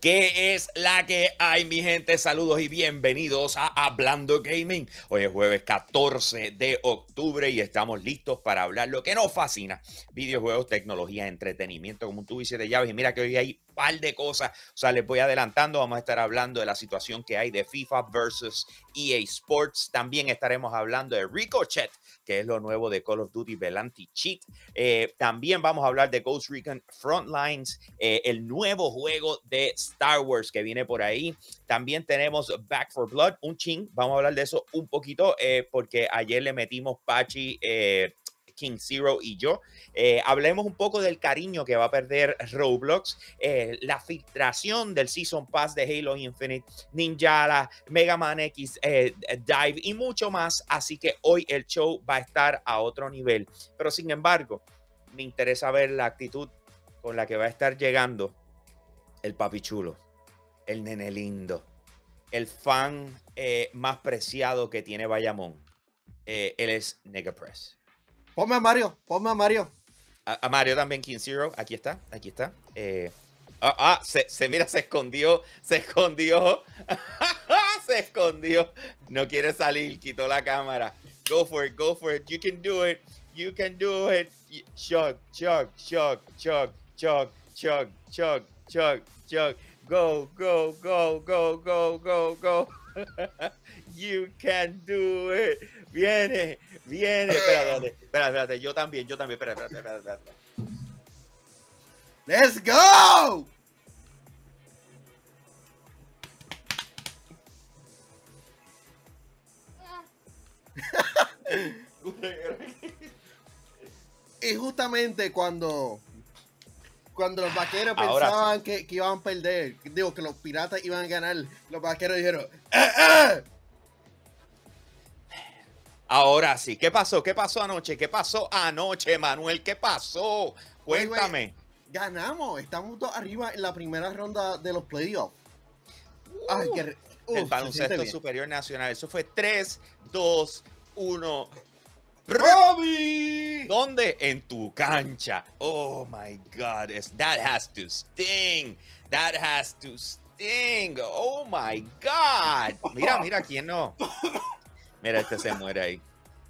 ¿Qué es la que hay, mi gente? Saludos y bienvenidos a Hablando Gaming. Hoy es jueves 14 de octubre y estamos listos para hablar lo que nos fascina: videojuegos, tecnología, entretenimiento, como tubo y siete llaves. Y mira que hoy hay un par de cosas. O sea, les voy adelantando. Vamos a estar hablando de la situación que hay de FIFA versus EA Sports. También estaremos hablando de Ricochet, que es lo nuevo de Call of Duty Belanti Cheat. Eh, también vamos a hablar de Ghost Recon Frontlines, eh, el nuevo juego de Star Wars que viene por ahí. También tenemos Back for Blood, un ching. Vamos a hablar de eso un poquito eh, porque ayer le metimos Pachi. King Zero y yo. Eh, hablemos un poco del cariño que va a perder Roblox, eh, la filtración del Season Pass de Halo Infinite, Ninjala, Mega Man X, eh, Dive y mucho más. Así que hoy el show va a estar a otro nivel. Pero sin embargo, me interesa ver la actitud con la que va a estar llegando el papi chulo, el nene lindo, el fan más preciado que tiene Bayamón. Eh, él es Nega Press. Ponme a Mario, ponme a Mario. A, a Mario también, King Zero. Aquí está, aquí está. Eh, ah, ah, se, se mira, se escondió, se escondió. se escondió. No quiere salir, quitó la cámara. Go for it, go for it. You can do it. You can do it. Chug, chug, chug, chug, chug, chug, chug, chug, chug. Go, go, go, go, go, go, go. you can do it. Viene, viene. Espérate, espérate, espérate. Yo también, yo también. Espérate, espérate, espérate. espérate. ¡Let's go! Y justamente cuando cuando los vaqueros Ahora pensaban que, que iban a perder, digo que los piratas iban a ganar, los vaqueros dijeron, ¡Eh, eh! Ahora sí, ¿qué pasó? ¿Qué pasó anoche? ¿Qué pasó anoche, Manuel? ¿Qué pasó? Cuéntame. Ganamos, estamos dos arriba en la primera ronda de los playoffs. Ay, qué re- Uf, el baloncesto superior nacional. Eso fue 3, 2, 1. ¡Robbie! ¿Dónde? En tu cancha. Oh my God. That has to sting. That has to sting. Oh my God. Mira, mira, ¿quién no? Mira, este se muere ahí.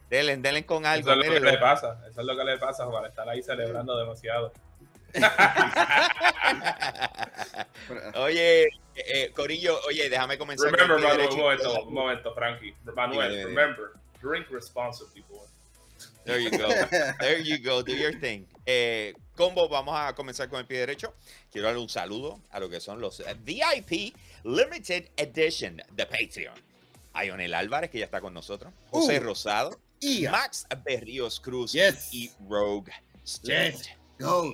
Denle, denle con algo. Eso es lo que le pasa, eso es lo que le pasa para estar ahí celebrando demasiado. oye, eh, Corillo, oye, déjame comenzar. con Remember, el pie Manuel, un momento, un momento, Frankie. Manuel, Dime, dime, dime. remember, drink responsibly, boy. There you go. There you go. Do your thing. Eh, combo, vamos a comenzar con el pie derecho. Quiero darle un saludo a lo que son los eh, VIP Limited Edition de Patreon. A Ionel Álvarez, que ya está con nosotros. José Uh. Rosado. Y Max Berríos Cruz. Yes. Y Rogue Student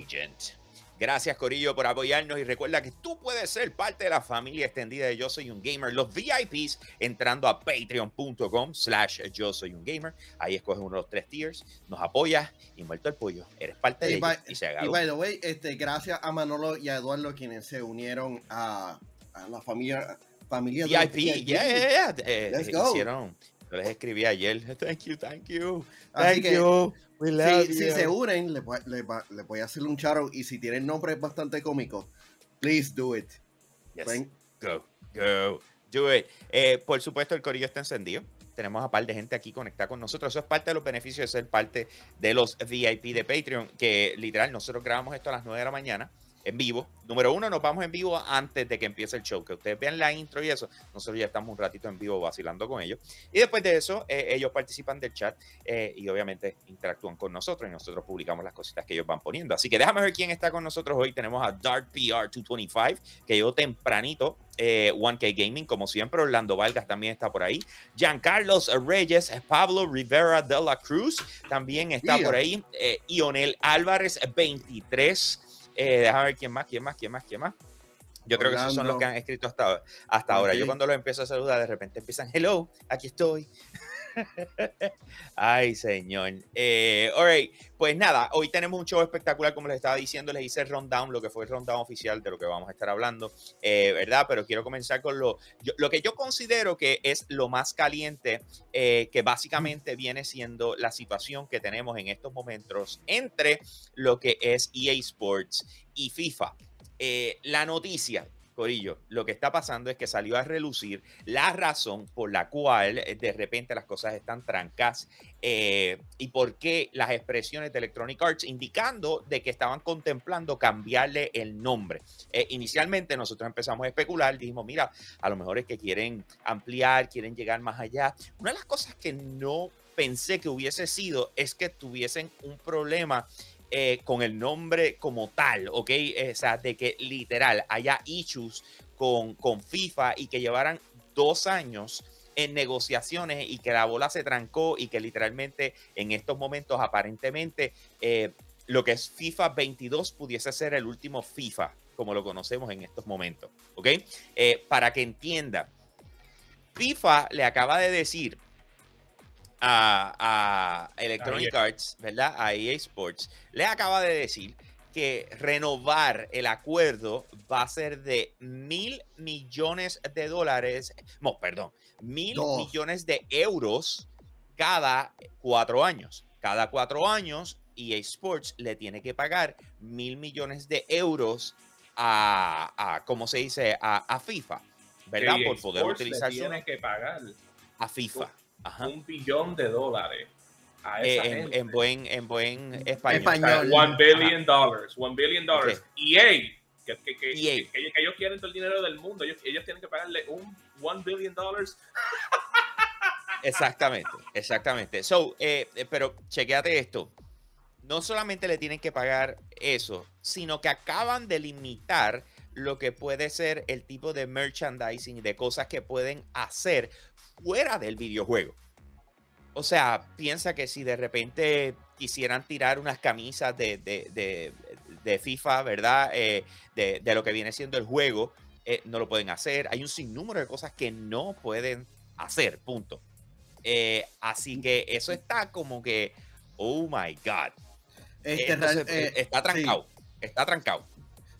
Yes. Gracias, Corillo, por apoyarnos y recuerda que tú puedes ser parte de la familia extendida de Yo Soy Un Gamer, los VIPs, entrando a patreon.com slash Yo Soy Un Gamer. Ahí escoges uno de los tres tiers, nos apoyas y muerto el pollo. Eres parte de Y ellos by, y se y acabó. by the way, este, gracias a Manolo y a Eduardo quienes se unieron a, a la familia, familia de VIP, yeah, yeah, yeah. Eh, Let's eh, go. hicieron, yo les escribí ayer. Thank you, thank you. Así Thank que, you. We love Si, si you. se unen, les va- les voy a hacer un charo y si tienen nombres bastante cómicos, please do it. Yes. Ven. Go, go, do it. Eh, por supuesto, el corillo está encendido. Tenemos a par de gente aquí conectada con nosotros. Eso es parte de los beneficios de ser parte de los VIP de Patreon, que literal, nosotros grabamos esto a las 9 de la mañana en vivo. Número uno, nos vamos en vivo antes de que empiece el show. Que ustedes vean la intro y eso. Nosotros ya estamos un ratito en vivo vacilando con ellos. Y después de eso, eh, ellos participan del chat eh, y obviamente interactúan con nosotros y nosotros publicamos las cositas que ellos van poniendo. Así que déjame ver quién está con nosotros hoy. Tenemos a DartPR225, que llegó tempranito. eh, 1K Gaming, como siempre. Orlando Vargas también está por ahí. Giancarlos Reyes, Pablo Rivera de la Cruz también está Yeah. por ahí. Eh, Ionel Álvarez, 23. Eh, déjame ver quién más, quién más, quién más, quién más. Yo creo que esos son los Orlando. que han escrito hasta, hasta ahora. Yo cuando los empiezo a saludar, de repente empiezan, hello, aquí estoy. Ay, señor. Eh, all right. Pues nada, hoy tenemos un show espectacular, como les estaba diciendo, les hice el rundown, lo que fue el rundown oficial de lo que vamos a estar hablando, eh, ¿verdad? Pero quiero comenzar con lo, lo que yo considero que es lo más caliente, eh, que básicamente viene siendo la situación que tenemos en estos momentos entre lo que es EA Sports y FIFA. Eh, la noticia, Corillo, lo que está pasando es que salió a relucir la razón por la cual eh, de repente las cosas están trancas eh, y por qué las expresiones de Electronic Arts indicando de que estaban contemplando cambiarle el nombre. Eh, inicialmente nosotros empezamos a especular, dijimos, mira, a lo mejor es que quieren ampliar, quieren llegar más allá. Una de las cosas que no pensé que hubiese sido es que tuviesen un problema eh, con el nombre como tal, ¿ok? O sea, de que literal haya issues con, con FIFA y que llevaran dos años en negociaciones y que la bola se trancó y que literalmente en estos momentos aparentemente eh, lo que es FIFA 22 pudiese ser el último FIFA como lo conocemos en estos momentos, ¿ok? Eh, para que entienda, FIFA le acaba de decir a, Electronic Arts, ¿verdad? A EA Sports, le acaba de decir que renovar el acuerdo va a ser de mil millones de dólares, no, perdón, mil millones de euros cada cuatro años. Cada cuatro años, EA Sports le tiene que pagar mil millones de euros a, a ¿cómo se dice? A, FIFA, ¿verdad? E Por poder utilizar. Tiene que pagar a FIFA un billón de dólares. A eh, esa en, gente. en, buen, en buen español. Español. One billion dollars. One billion dollars. Okay. EA. Que, que, que, EA. que- que ellos quieren todo el dinero del mundo. Ellos, ellos tienen que pagarle un one billion dollars. Exactamente, exactamente. So, eh, eh, pero chequeate esto. No solamente le tienen que pagar eso, sino que acaban de limitar lo que puede ser el tipo de merchandising, de cosas que pueden hacer fuera del videojuego. O sea, piensa que si de repente quisieran tirar unas camisas de, de- de- de FIFA, ¿verdad? Eh, de, de lo que viene siendo el juego, eh, no lo pueden hacer. Hay un sinnúmero de cosas que no pueden hacer, punto. Eh, así que eso está como que, oh my God. Este, Entonces, está trancado, está trancado.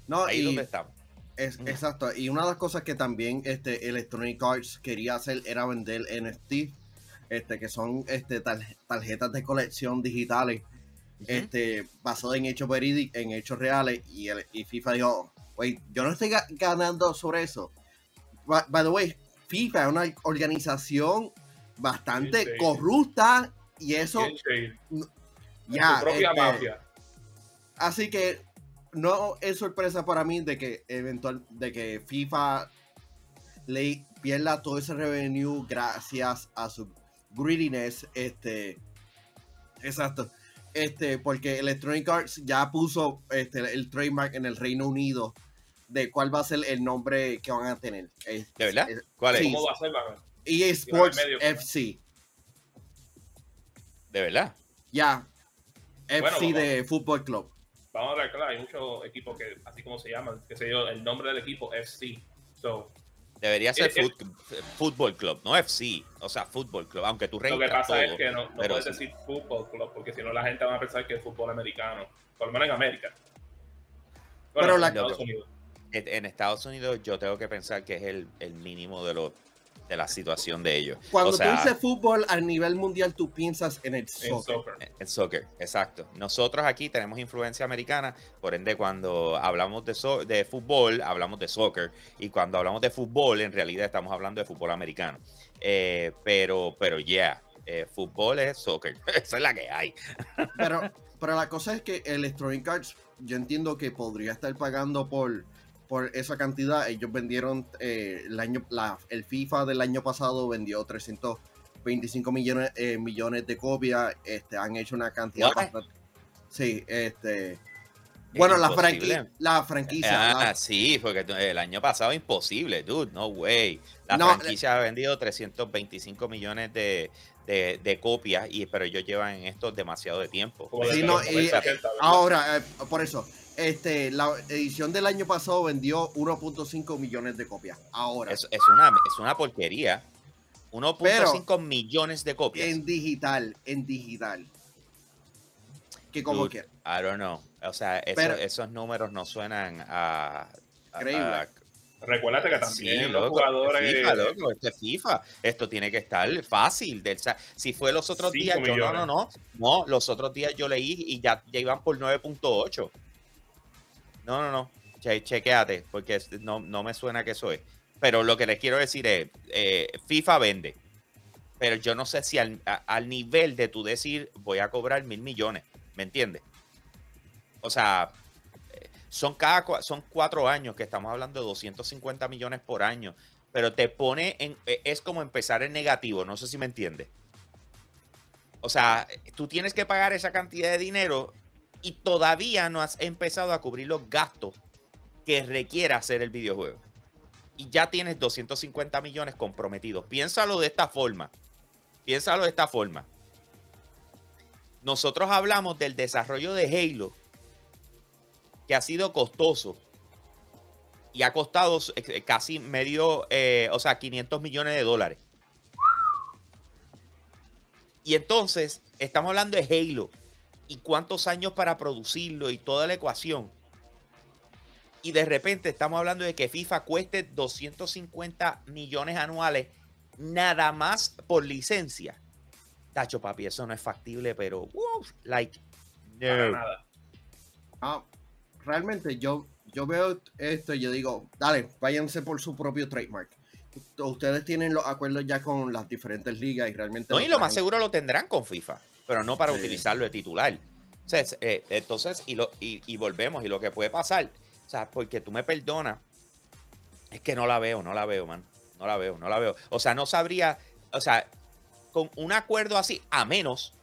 No, Ahí es y donde estamos. Es, exacto. Y una de las cosas que también este, Electronic Arts quería hacer era vender NFT, este, que son este, tar- tarjetas de colección digitales, este, basado en hechos verídicos, en hechos reales. Y, el, y FIFA dijo, wait, yo no estoy ga- ganando sobre eso. By, by the way, FIFA es una organización bastante corrupta y eso ya su propia este, mafia. Así que no es sorpresa para mí de que eventual de que FIFA le pierda todo ese revenue gracias a su greediness. Este, exacto. Este, porque Electronic Arts ya puso este, el trademark en el Reino Unido de cuál va a ser el nombre que van a tener. Es- ¿De verdad? es- ¿Cuál es? sí. ¿Cómo va a ser, Manuel? EA Sports medio. FC. ¿De verdad? Ya. FC de Fútbol Club. Vamos a ver, claro, hay muchos equipos que, así como se llaman, que sé yo, el nombre del equipo FC. So, Debería ser Eh, eh. Fútbol Club, no FC. O sea, Fútbol Club, aunque tú lo que pasa es que no, no puedes sí. decir fútbol club, porque si no la gente va a pensar que es fútbol americano, por lo menos en América. Bueno, Pero en la- Estados Unidos. En Estados Unidos yo tengo que pensar que es el, el mínimo de lo de la situación de ellos. Cuando o sea, tú dices fútbol a nivel mundial, tú piensas en el soccer. soccer. El soccer, exacto. Nosotros aquí tenemos influencia americana, por ende cuando hablamos de, so- de fútbol, hablamos de soccer, y cuando hablamos de fútbol, en realidad estamos hablando de fútbol americano. Eh, pero, pero ya, yeah, fútbol es soccer, esa es la que hay. Pero, pero la cosa es que Electronic Arts, yo entiendo que podría estar pagando por, por esa cantidad. Ellos vendieron eh, el año, la, el FIFA del año pasado vendió 325 millones, eh, millones de copias. Este, han hecho una cantidad bastante. Sí, este. Bueno, la, imposible. franqui- la franquicia. Ah, la- sí, porque el año pasado imposible, dude, no way. La No, franquicia ha vendido 325 millones de, de- de copias, y, pero ellos llevan en esto demasiado de tiempo. Sí, no, y- 90, 80, ¿verdad? Ahora, eh, por eso, este, la edición del año pasado vendió 1.5 millones de copias. Ahora, Es, es una, es una porquería. 1.5 millones de copias. en digital, en digital. Que como Dude, que I don't know. O sea, eso- Pero- esos números no suenan a. a- Recuérdate que Sí, también los loco, jugadores. FIFA, loco, esto es FIFA. Esto tiene que estar fácil. del- o sea, si fue los otros días, yo no, no, no. No, los otros días yo leí y ya, ya iban por 9.8. No, no, no. chequeate, porque no, no, me suena que eso es. Pero lo que les quiero decir es, eh, FIFA vende, pero yo no sé si al, al, nivel de tu decir voy a cobrar mil millones, ¿me entiendes? O sea, son, cada, son cuatro años que estamos hablando de 250 millones por año, pero te pone en, e, es como empezar en negativo, no sé si me entiendes. O sea, tú tienes que pagar esa cantidad de dinero y todavía no has empezado a cubrir los gastos que requiere hacer el videojuego. Y ya tienes 250 millones comprometidos. Piénsalo de esta forma. Piénsalo de esta forma. Nosotros hablamos del desarrollo de Halo, que ha sido costoso y ha costado eh, casi medio, eh, o sea, 500 millones de dólares. Y entonces, estamos hablando de Halo y cuántos años para producirlo y toda la ecuación. Y de repente estamos hablando de que FIFA cueste 250 millones anuales nada más por licencia. Tacho, papi, eso no es factible, pero, like, no. nada. Ah, realmente yo, yo veo esto y yo digo, dale, váyanse por su propio trademark ustedes tienen los acuerdos ya con las diferentes ligas y realmente... No, y lo más seguro lo tendrán con FIFA, pero no para utilizarlo de titular. Eh, entonces, y, lo, y, volvemos, y lo que puede pasar, o sea, porque tú me perdonas, es que no la veo, no la veo, man. No la veo, no la veo. O sea, no sabría, o sea, con un acuerdo así, a menos,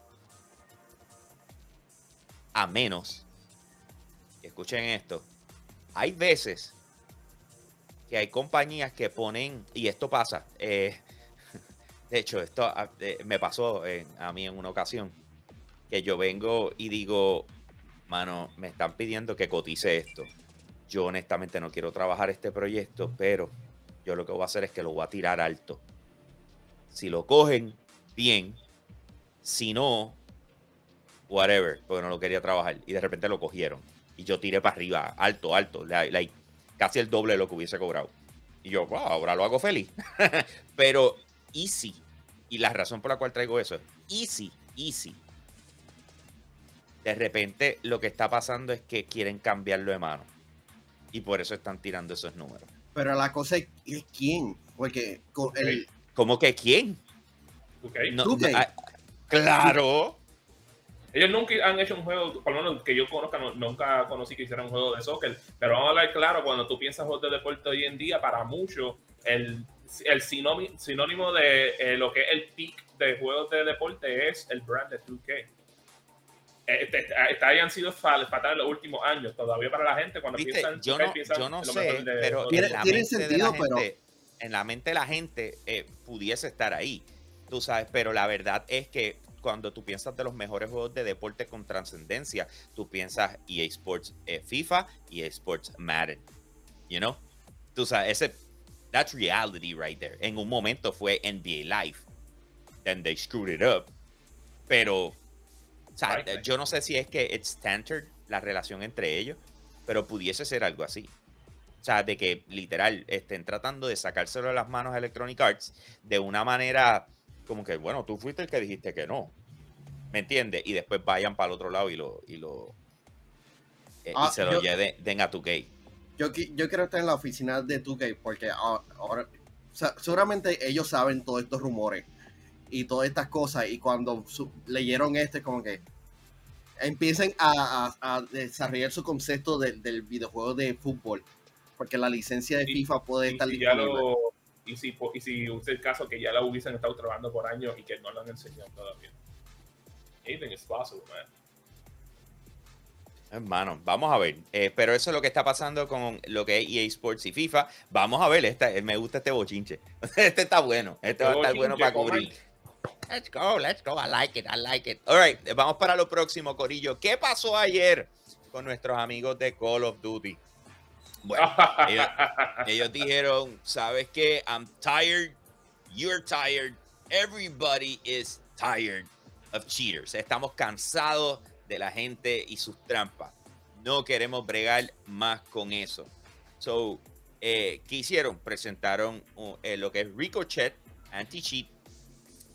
a menos, escuchen esto, hay veces que hay compañías que ponen, y esto pasa, eh, de hecho, esto ah, me pasó a mí en una ocasión, que yo vengo y digo, mano, me están pidiendo que cotice esto. Yo honestamente no quiero trabajar este proyecto, pero yo lo que voy a hacer es que lo voy a tirar alto. Si lo cogen, bien. Si no, whatever, porque no lo quería trabajar. Y de repente lo cogieron. Y yo tiré para arriba, alto, alto. Casi el doble de lo que hubiese cobrado. Y yo, wow, ahora lo hago feliz. Pero easy. Y la razón por la cual traigo eso es easy, easy. De repente lo que está pasando es que quieren cambiarlo de mano. Y por eso están tirando esos números. Pero la cosa es, quién. Porque el... ¿Cómo que quién? Ah, claro. Ellos nunca han hecho un juego, por lo menos que yo conozca, nunca conocí que hicieran un juego de soccer. Pero vamos a hablar claro, cuando tú piensas juegos de deporte hoy en día, para muchos, el, el sinónimo, de eh, lo que es el peak de juegos de deporte es el brand de 2K. Eh, este, este, hayan sido fatales los últimos años. Todavía para la gente, cuando piensan, yo no, yo no sé, pero tiene, sentido, pero en la mente de la gente eh, pudiese estar ahí, tú sabes, pero la verdad es que cuando tú piensas de los mejores juegos de deporte con trascendencia, tú piensas EA Sports eh, FIFA y EA Sports Madden. You know? Tú sabes, ese, that's reality right there. En un momento fue NBA Live. Then they screwed it up. Pero, yo no sé si es que it's standard la relación entre ellos, pero pudiese ser algo así. O sea, de que literal estén tratando de sacárselo de las manos a Electronic Arts de una manera como que, bueno, tú fuiste el que dijiste que no. ¿Me entiendes? Y después vayan para el otro lado y lo, y lo eh, y ah, se lo lleven den a 2K. Yo, yo quiero estar en la oficina de 2K porque ahora, seguramente ellos saben todos estos rumores y todas estas cosas y cuando leyeron este como que empiecen a, desarrollar su concepto del videojuego de fútbol porque la licencia de FIFA puede estar y y si, y si usted el caso que ya la hubiesen estado trabajando por años y que no lo han enseñado todavía. Anything is possible, man. Hermano, vamos a ver. Eh, pero eso es lo que está pasando con lo que es EA Sports y FIFA. Vamos a ver, esta, me gusta este bochinche. Este está bueno. Este va a estar bueno para cubrir. Let's go, let's go. I like it, I like it. All right, vamos para lo próximo, Corillo. ¿Qué pasó ayer con nuestros amigos de Call of Duty? Bueno, ellos, dijeron, ¿sabes qué? I'm tired, you're tired, everybody is tired of cheaters. Estamos cansados la gente y sus trampas. No queremos bregar más con eso. So, eh, ¿qué hicieron? Presentaron uh, eh, lo que es Ricochet Anti-Cheat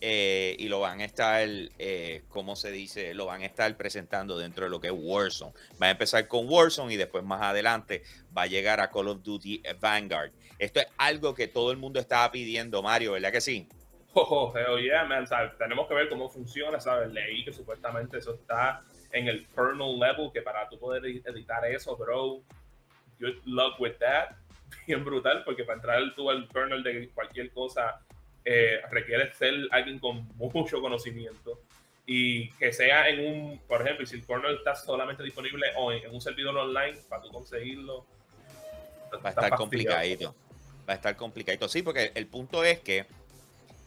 eh, y lo van a estar, eh, ¿cómo se dice? Lo van a estar presentando dentro de lo que es Warzone. Va a empezar con Warzone y después más adelante va a llegar a Call of Duty Vanguard. Esto es algo que todo el mundo estaba pidiendo, Mario, ¿verdad que sí? Oh, oh. Tenemos que ver cómo funciona, ¿sabes? Leí que supuestamente eso está en el kernel level, que para tú poder editar eso, bro, good luck with that. Bien brutal, porque para entrar tú al kernel de cualquier cosa eh, requiere ser alguien con mucho conocimiento y que sea en un, por ejemplo, si el kernel está solamente disponible o en, un servidor online para tú conseguirlo. Va a estar complicadito. Va a estar complicadito. Sí, porque el punto es que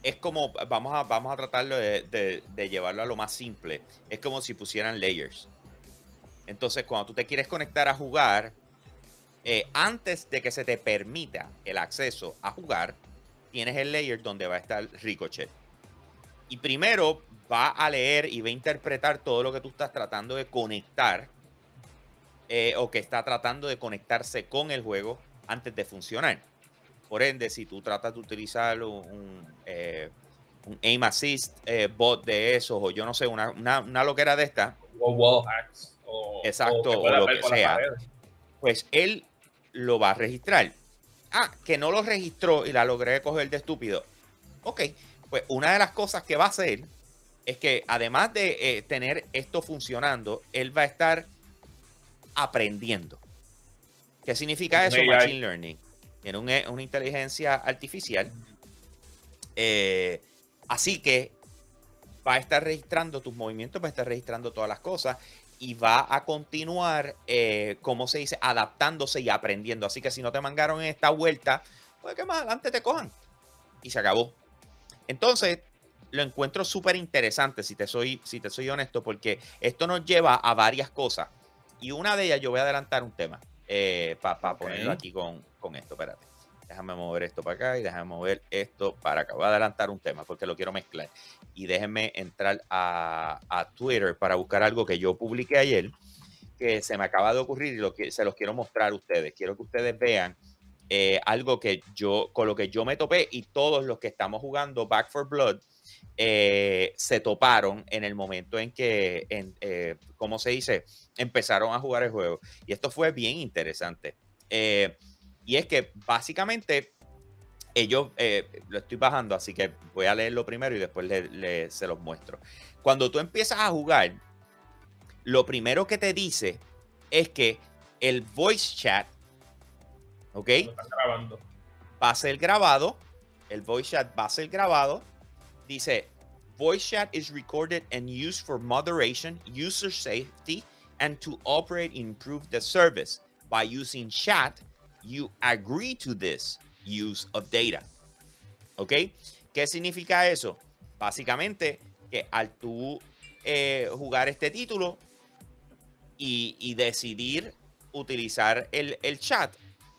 es como, vamos a, vamos a tratarlo de, llevarlo a lo más simple. Es como si pusieran layers. Entonces, cuando tú te quieres conectar a jugar, eh, antes de que se te permita el acceso a jugar, tienes el layer donde va a estar Ricochet. Y primero va a leer y va a interpretar todo lo que tú estás tratando de conectar eh, o que está tratando de conectarse con el juego antes de funcionar. Por ende, si tú tratas de utilizar un, eh, aim assist eh, bot de esos o yo no sé, una, una, loquera de esta. O wall hacks. exacto, o lo que sea. Pues él lo va a registrar Ah, que no lo registró y la logré coger de estúpido. Ok, pues una de las cosas que va a hacer es que además de eh, tener esto funcionando, él va a estar aprendiendo. ¿Qué significa eso? Machine Learning. Tiene una inteligencia artificial. Eh, así que va a estar registrando tus movimientos, va a estar registrando todas las cosas y va a continuar, eh, como se dice, adaptándose y aprendiendo. Así que si no te mangaron en esta vuelta, pues que más adelante te cojan. Y se acabó. Entonces, lo encuentro súper interesante, si si te soy honesto, porque esto nos lleva a varias cosas. Y una de ellas, yo voy a adelantar un tema eh, para ponerlo aquí con, con esto. Espérate. Déjame mover esto para acá y déjame mover esto para acá. Voy a adelantar un tema porque lo quiero mezclar. Y déjenme entrar a, Twitter para buscar algo que yo publiqué ayer que se me acaba de ocurrir y lo que, se los quiero mostrar a ustedes. Quiero que ustedes vean eh, algo que yo, con lo que yo me topé y todos los que estamos jugando Back for Blood eh, se toparon en el momento en que, en, eh, ¿cómo se dice? Empezaron a jugar el juego. Y esto fue bien interesante. Y es que básicamente ellos, lo estoy bajando, así que voy a leerlo primero y después le, se los muestro. Cuando tú empiezas a jugar, lo primero que te dice es que el voice chat, ¿ok? Va a ser grabado. El voice chat va a ser grabado. Dice, voice chat is recorded and used for moderation, user safety, and to operate improve the service by using chat you agree to this use of data. ¿Ok? ¿Qué significa eso? Básicamente que al tú eh, jugar este título y, decidir utilizar el, chat,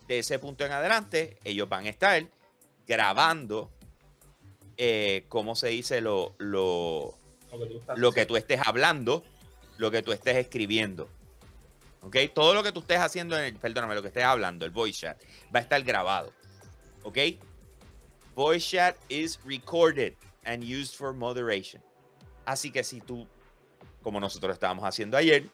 de ese punto en adelante, ellos van a estar grabando, eh, ¿cómo se dice? Lo, lo, lo que tú estés hablando, lo que tú estés escribiendo. ¿Ok? Todo lo que tú estés haciendo, en el, perdóname, lo que estés hablando, el voice chat, va a estar grabado. ¿Ok? Voice chat is recorded and used for moderation. Así que si tú, como nosotros estábamos haciendo ayer,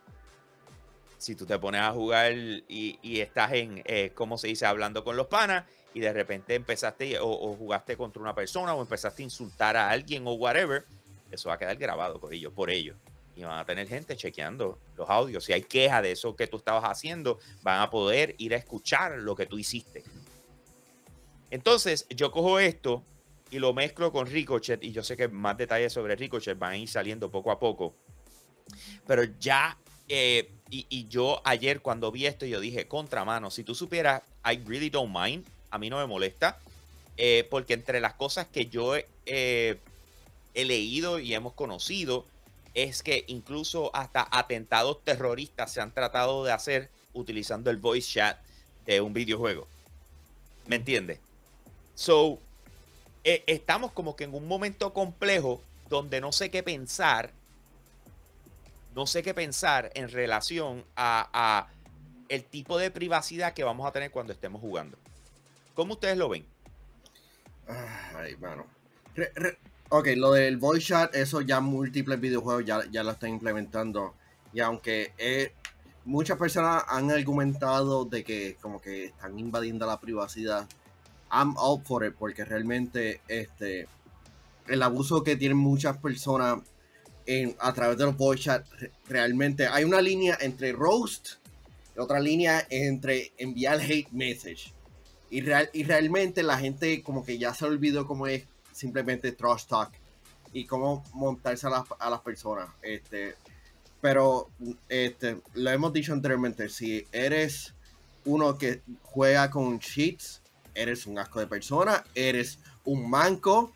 si tú te pones a jugar y, estás en, eh, ¿cómo se dice?, hablando con los panas y de repente empezaste o, jugaste contra una persona o empezaste a insultar a alguien o whatever, eso va a quedar grabado por ellos, por ellos y van a tener gente chequeando los audios. Si hay queja de eso que tú estabas haciendo, van a poder ir a escuchar lo que tú hiciste. Entonces, yo cojo esto y lo mezclo con Ricochet y yo sé que más detalles sobre Ricochet van a ir saliendo poco a poco. Pero ya, eh, y, yo ayer cuando vi esto, yo dije, contramano, si tú supieras, I really don't mind, a mí no me molesta, eh, porque entre las cosas que yo he leído y hemos conocido, es que incluso hasta atentados terroristas se han tratado de hacer utilizando el voice chat de un videojuego. ¿Me entiendes? So, eh, estamos como que en un momento complejo donde no sé qué pensar. No sé qué pensar en relación a, el tipo de privacidad que vamos a tener cuando estemos jugando. ¿Cómo ustedes lo ven? Ay, mano. Ok, lo del voice chat, eso ya múltiples videojuegos ya, ya lo están implementando. Y aunque eh, muchas personas han argumentado de que como que están invadiendo la privacidad, I'm out for it porque realmente este el abuso que tienen muchas personas a través de los voice chat realmente hay una línea entre roast y otra línea entre enviar hate message. Y, real, y realmente la gente como que ya se olvidó cómo es simplemente trash talk y cómo montarse a las, a las personas. Este, pero este, lo hemos dicho anteriormente, si eres uno que juega con cheats, eres un asco de persona, eres un manco,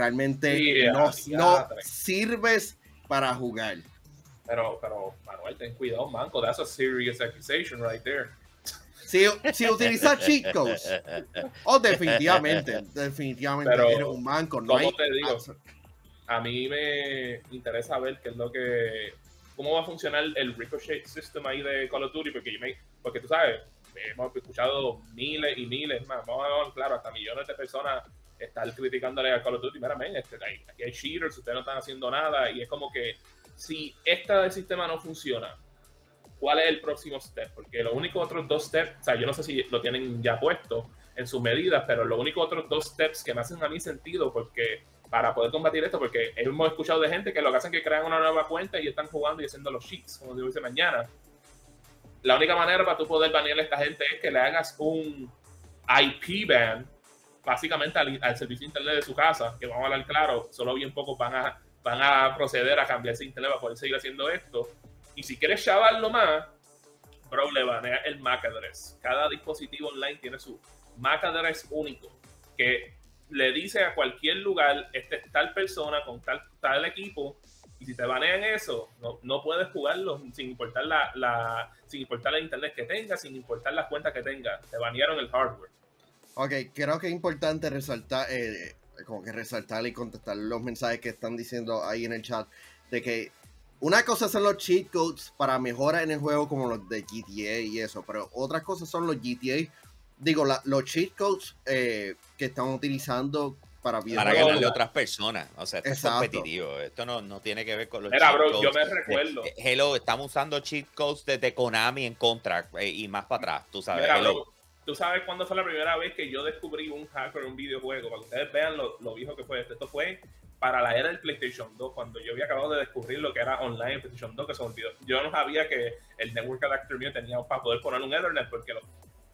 realmente Yeah, no, yeah, no tres. sirves para jugar. Pero, pero, Manuel, ten cuidado, manco. That's a serious accusation right there. Si, si utilizas cheat codes, oh, definitivamente, definitivamente Pero, eres un manco. No ¿cómo hay, te digo? A mí me interesa ver qué es lo que. cómo va a funcionar el ricochet system ahí de Call of Duty, porque, yo me- porque tú sabes, hemos escuchado miles y miles más, vamos a ver, claro, hasta millones de personas estar criticándole a Call of Duty, mira, este, hay- aquí hay cheaters, ustedes no están haciendo nada, y es como que si este sistema no funciona, ¿cuál es el próximo step? Porque los únicos otros dos steps, o sea, yo no sé si lo tienen ya puesto en sus medidas, pero los únicos otros dos steps que me hacen a mí sentido, porque para poder combatir esto, porque hemos escuchado de gente que lo que hacen es que crean una nueva cuenta y están jugando y haciendo los cheats, como Dios dice mañana. La única manera para tú poder banear a esta gente es que le hagas un IP ban, básicamente al, al servicio de internet de su casa, que vamos a hablar claro, solo bien pocos van a, van a proceder a cambiar ese internet para poder seguir haciendo esto. Y si quieres chavarlo más, bro, le banea el MAC address. Cada dispositivo online tiene su MAC address único, que le dice a cualquier lugar, este es tal persona con tal, tal equipo, y si te banean eso, no, no puedes jugarlo sin importar la, la, sin importar la internet que tengas, sin importar las cuentas que tengas. Te banearon el hardware. Ok, creo que es importante resaltar, eh, como que resaltar y contestar los mensajes que están diciendo ahí en el chat, de que una cosa son los cheat codes para mejoras en el juego como los de GTA y eso, pero otras cosas son los GTA, digo, la- los cheat codes eh, que están utilizando para Para ganarle a otras personas. O sea, esto Exacto. es competitivo. Esto no, no tiene que ver con los Mira, cheat bro, yo codes. me recuerdo. Eh, Hello, estamos usando cheat codes desde Konami en Contra eh, y más para atrás, tú sabes. Mira, hello. bro, ¿tú sabes cuándo fue la primera vez que yo descubrí un hacker en un videojuego? Para que ustedes vean lo, viejo que fue esto. Esto fue para la era del PlayStation 2, cuando yo había acabado de descubrir lo que era online en PlayStation 2, que se olvidó. Yo no sabía que el network adapter mío tenía para poder poner un Ethernet, porque los,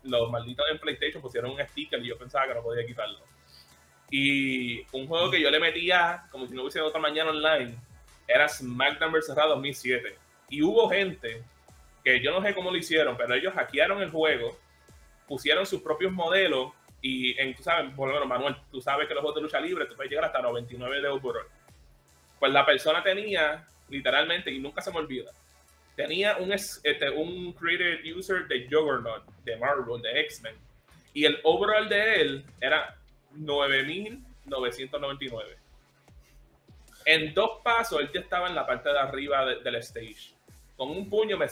los malditos en PlayStation pusieron un sticker y yo pensaba que no podía quitarlo. Y un juego que yo le metía, como si no hubiese otra mañana online, era SmackDown vs. Raw 2007. Y hubo gente que yo no sé cómo lo hicieron, pero ellos hackearon el juego, pusieron sus propios modelos y, en, tú sabes, por lo menos Manuel, tú sabes que los juegos de lucha libre tú puedes llegar hasta 99 de overall. Pues la persona tenía, literalmente, y nunca se me olvida, tenía un, es- este, un created user de Juggernaut, de Marvel, de X-Men, y el overall de él era 9999. En dos pasos, él ya estaba en la parte de arriba de- del stage. Con un puño me,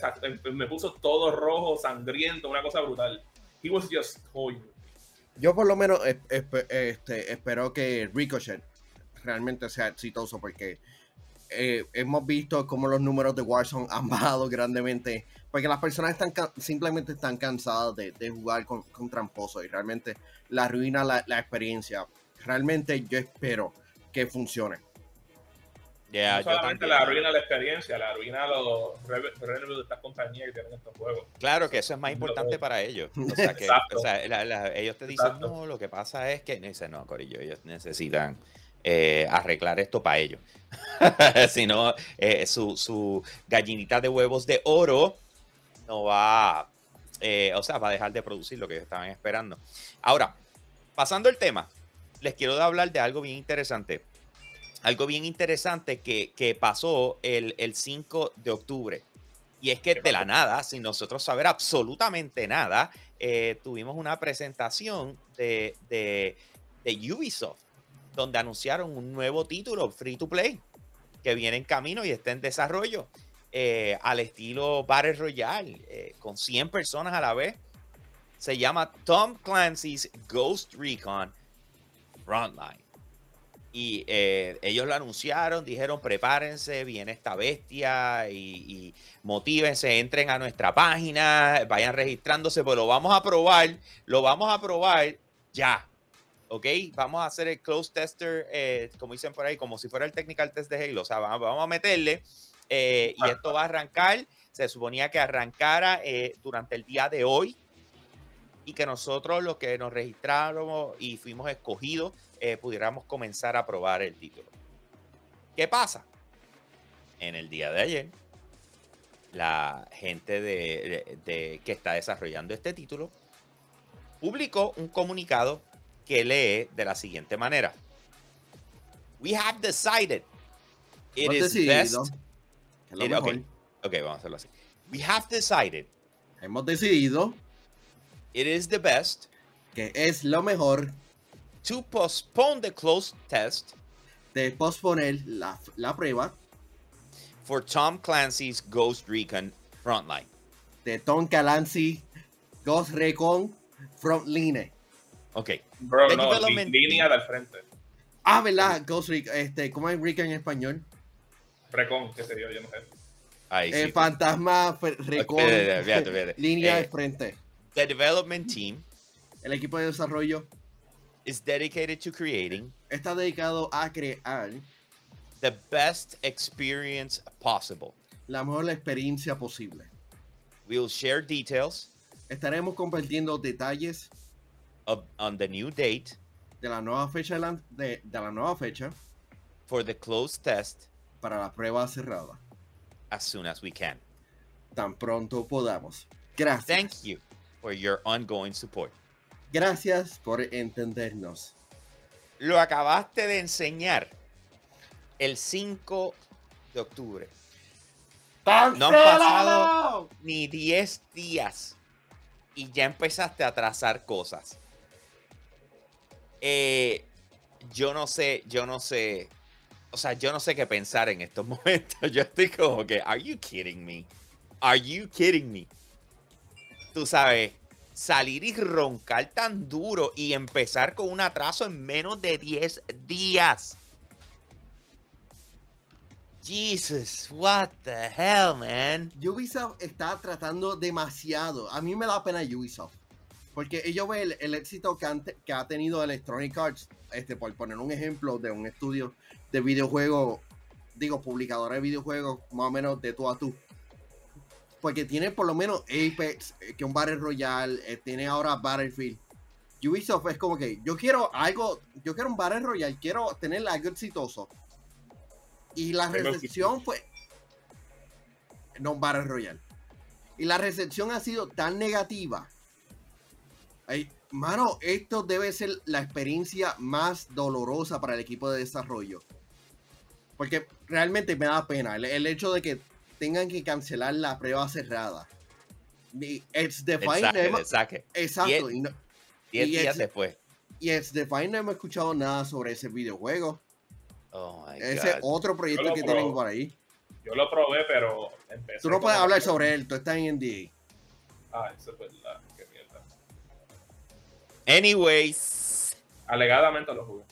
me puso todo rojo, sangriento, una cosa brutal. He was just. Yo por lo menos es- espe- este, espero que Ricochet realmente sea exitoso porque eh, hemos visto cómo los números de Warzone han bajado grandemente porque las personas están simplemente están cansadas de, de jugar con, con tramposos y realmente la arruina la, la experiencia. Realmente yo espero que funcione. Yeah, no solamente la arruina la experiencia, la arruina los reve- revenue de estas compañías que tienen estos juegos. Claro que eso es más importante para ellos. O sea, que, Exacto. o sea, la- la- ellos te dicen, Exacto. no, lo que pasa es que, dicen, no, Corillo, ellos necesitan eh, arreglar esto para ellos. si no, eh, su, su gallinita de huevos de oro no va, eh, o sea, va a dejar de producir lo que ellos estaban esperando. Ahora, pasando el tema, les quiero hablar de algo bien interesante. Algo bien interesante que, que pasó el, el 5 de octubre. Y es que ¿Qué de la nada, sin nosotros saber absolutamente nada, eh, tuvimos una presentación de, de, de Ubisoft, donde anunciaron un nuevo título free to play que viene en camino y está en desarrollo eh, al estilo Battle Royale, eh, con 100 personas a la vez. Se llama Tom Clancy's Ghost Recon Frontline. Y eh, ellos lo anunciaron, dijeron prepárense, viene esta bestia y, y motívense, entren a nuestra página, vayan registrándose, pues lo vamos a probar, lo vamos a probar ya. ¿Ok? Vamos a hacer el close tester, eh, como dicen por ahí, como si fuera el technical test de Halo. O sea, vamos, a meterle eh, y esto va a arrancar. Se suponía que arrancara eh, durante el día de hoy y que nosotros los que nos registramos y fuimos escogidos eh, pudiéramos comenzar a probar el título. ¿Qué pasa? En el día de ayer, la gente de, de- de- que está desarrollando este título publicó un comunicado que lee de la siguiente manera. We have decided it Hemos is decidido best. que lo it- mejor. ok, ok, vamos a hacerlo así. We have decided Hemos decidido it is the best que es lo mejor to postpone the closed test de posponer la, la prueba for Tom Clancy's Ghost Recon Frontline. de Tom Clancy Ghost Recon Frontline. Ok, Bro, The no, development línea del frente. Ah, ¿verdad? Ghost Recon, este, ¿cómo es Recon en español? Recon, qué sé yo, yo no sé. ahí sí. Eh, fantasma Recon, línea Eh, de frente. The development team El equipo de desarrollo is dedicated to creating está dedicado a crear the best experience possible. la mejor experiencia posible. We'll share details Estaremos compartiendo detalles of, on the new date de la nueva fecha de la, de- de la nueva fecha for the closed test para la prueba cerrada. as soon as we can. Tan pronto podamos. Gracias. Thank you for your ongoing support. Gracias por entendernos. Lo acabaste de enseñar el 5 de octubre. No han pasado ni 10 días y ya empezaste a trazar cosas. Eh, yo no sé, yo no sé. O sea, yo no sé qué pensar en estos momentos. Yo estoy como que, ¿Are you kidding me? ¿Are you kidding me? Tú sabes, salir y roncar tan duro y empezar con un atraso en menos de 10 días. Jesus, what the hell, man? Ubisoft está tratando demasiado. A mí me da pena Ubisoft. Porque ellos ven el, el éxito que, han que ha tenido Electronic Arts, este, por poner un ejemplo de un estudio de videojuegos, digo, publicadora de videojuegos más o menos de tú a tú. Porque tiene por lo menos Apex, eh, que un Battle Royale, eh, tiene ahora Battlefield. Ubisoft es como que yo quiero algo, yo quiero un Battle Royale, quiero tener algo exitoso. Y la recepción fue. No un Battle Royale. Y la recepción ha sido tan negativa. Ay, mano, esto debe ser la experiencia más dolorosa para el equipo de desarrollo. Porque realmente me da pena el, el hecho de que tengan que cancelar la prueba cerrada. It's El Define saque. Exacto. Diez- Y, no- 10 y días es- después. y It's Define no hemos escuchado nada sobre ese videojuego. Oh my Ese God. otro proyecto que tienen probo. por ahí. Yo lo probé, pero empecé. Tú no puedes hablar sobre él, tú estás en NDA. Ah, eso es verdad. Qué mierda. Anyways, Alegadamente lo jugué.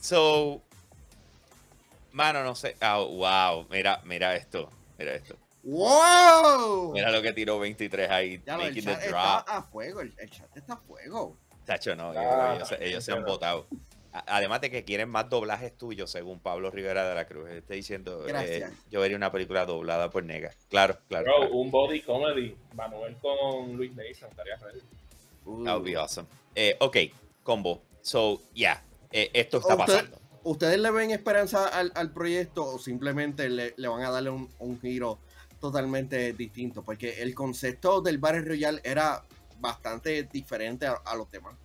so. Mano, no sé. Ah, wow, mira, mira esto. Mira esto. ¡Wow! Mira lo que tiró 23 ahí. Ya lo, el making chat the está drop. a fuego, el, el chat está a fuego. Tacho, no, Ah, ellos, se- ellos se han votado. Además de que quieren más doblajes tuyos, según Pablo Rivera de la Cruz. Está diciendo, eh, Gracias. yo vería una película doblada por Nega. Claro, claro. Bro, claro. un body comedy. Manuel con Luis Mason estaría ready. That would be awesome. Eh, ok, combo. So, yeah, eh, esto está pasando. ¿Ustedes le ven esperanza al, proyecto o simplemente le, van a darle un, giro totalmente distinto? Porque el concepto del Battle Royale era bastante diferente a, a los demás.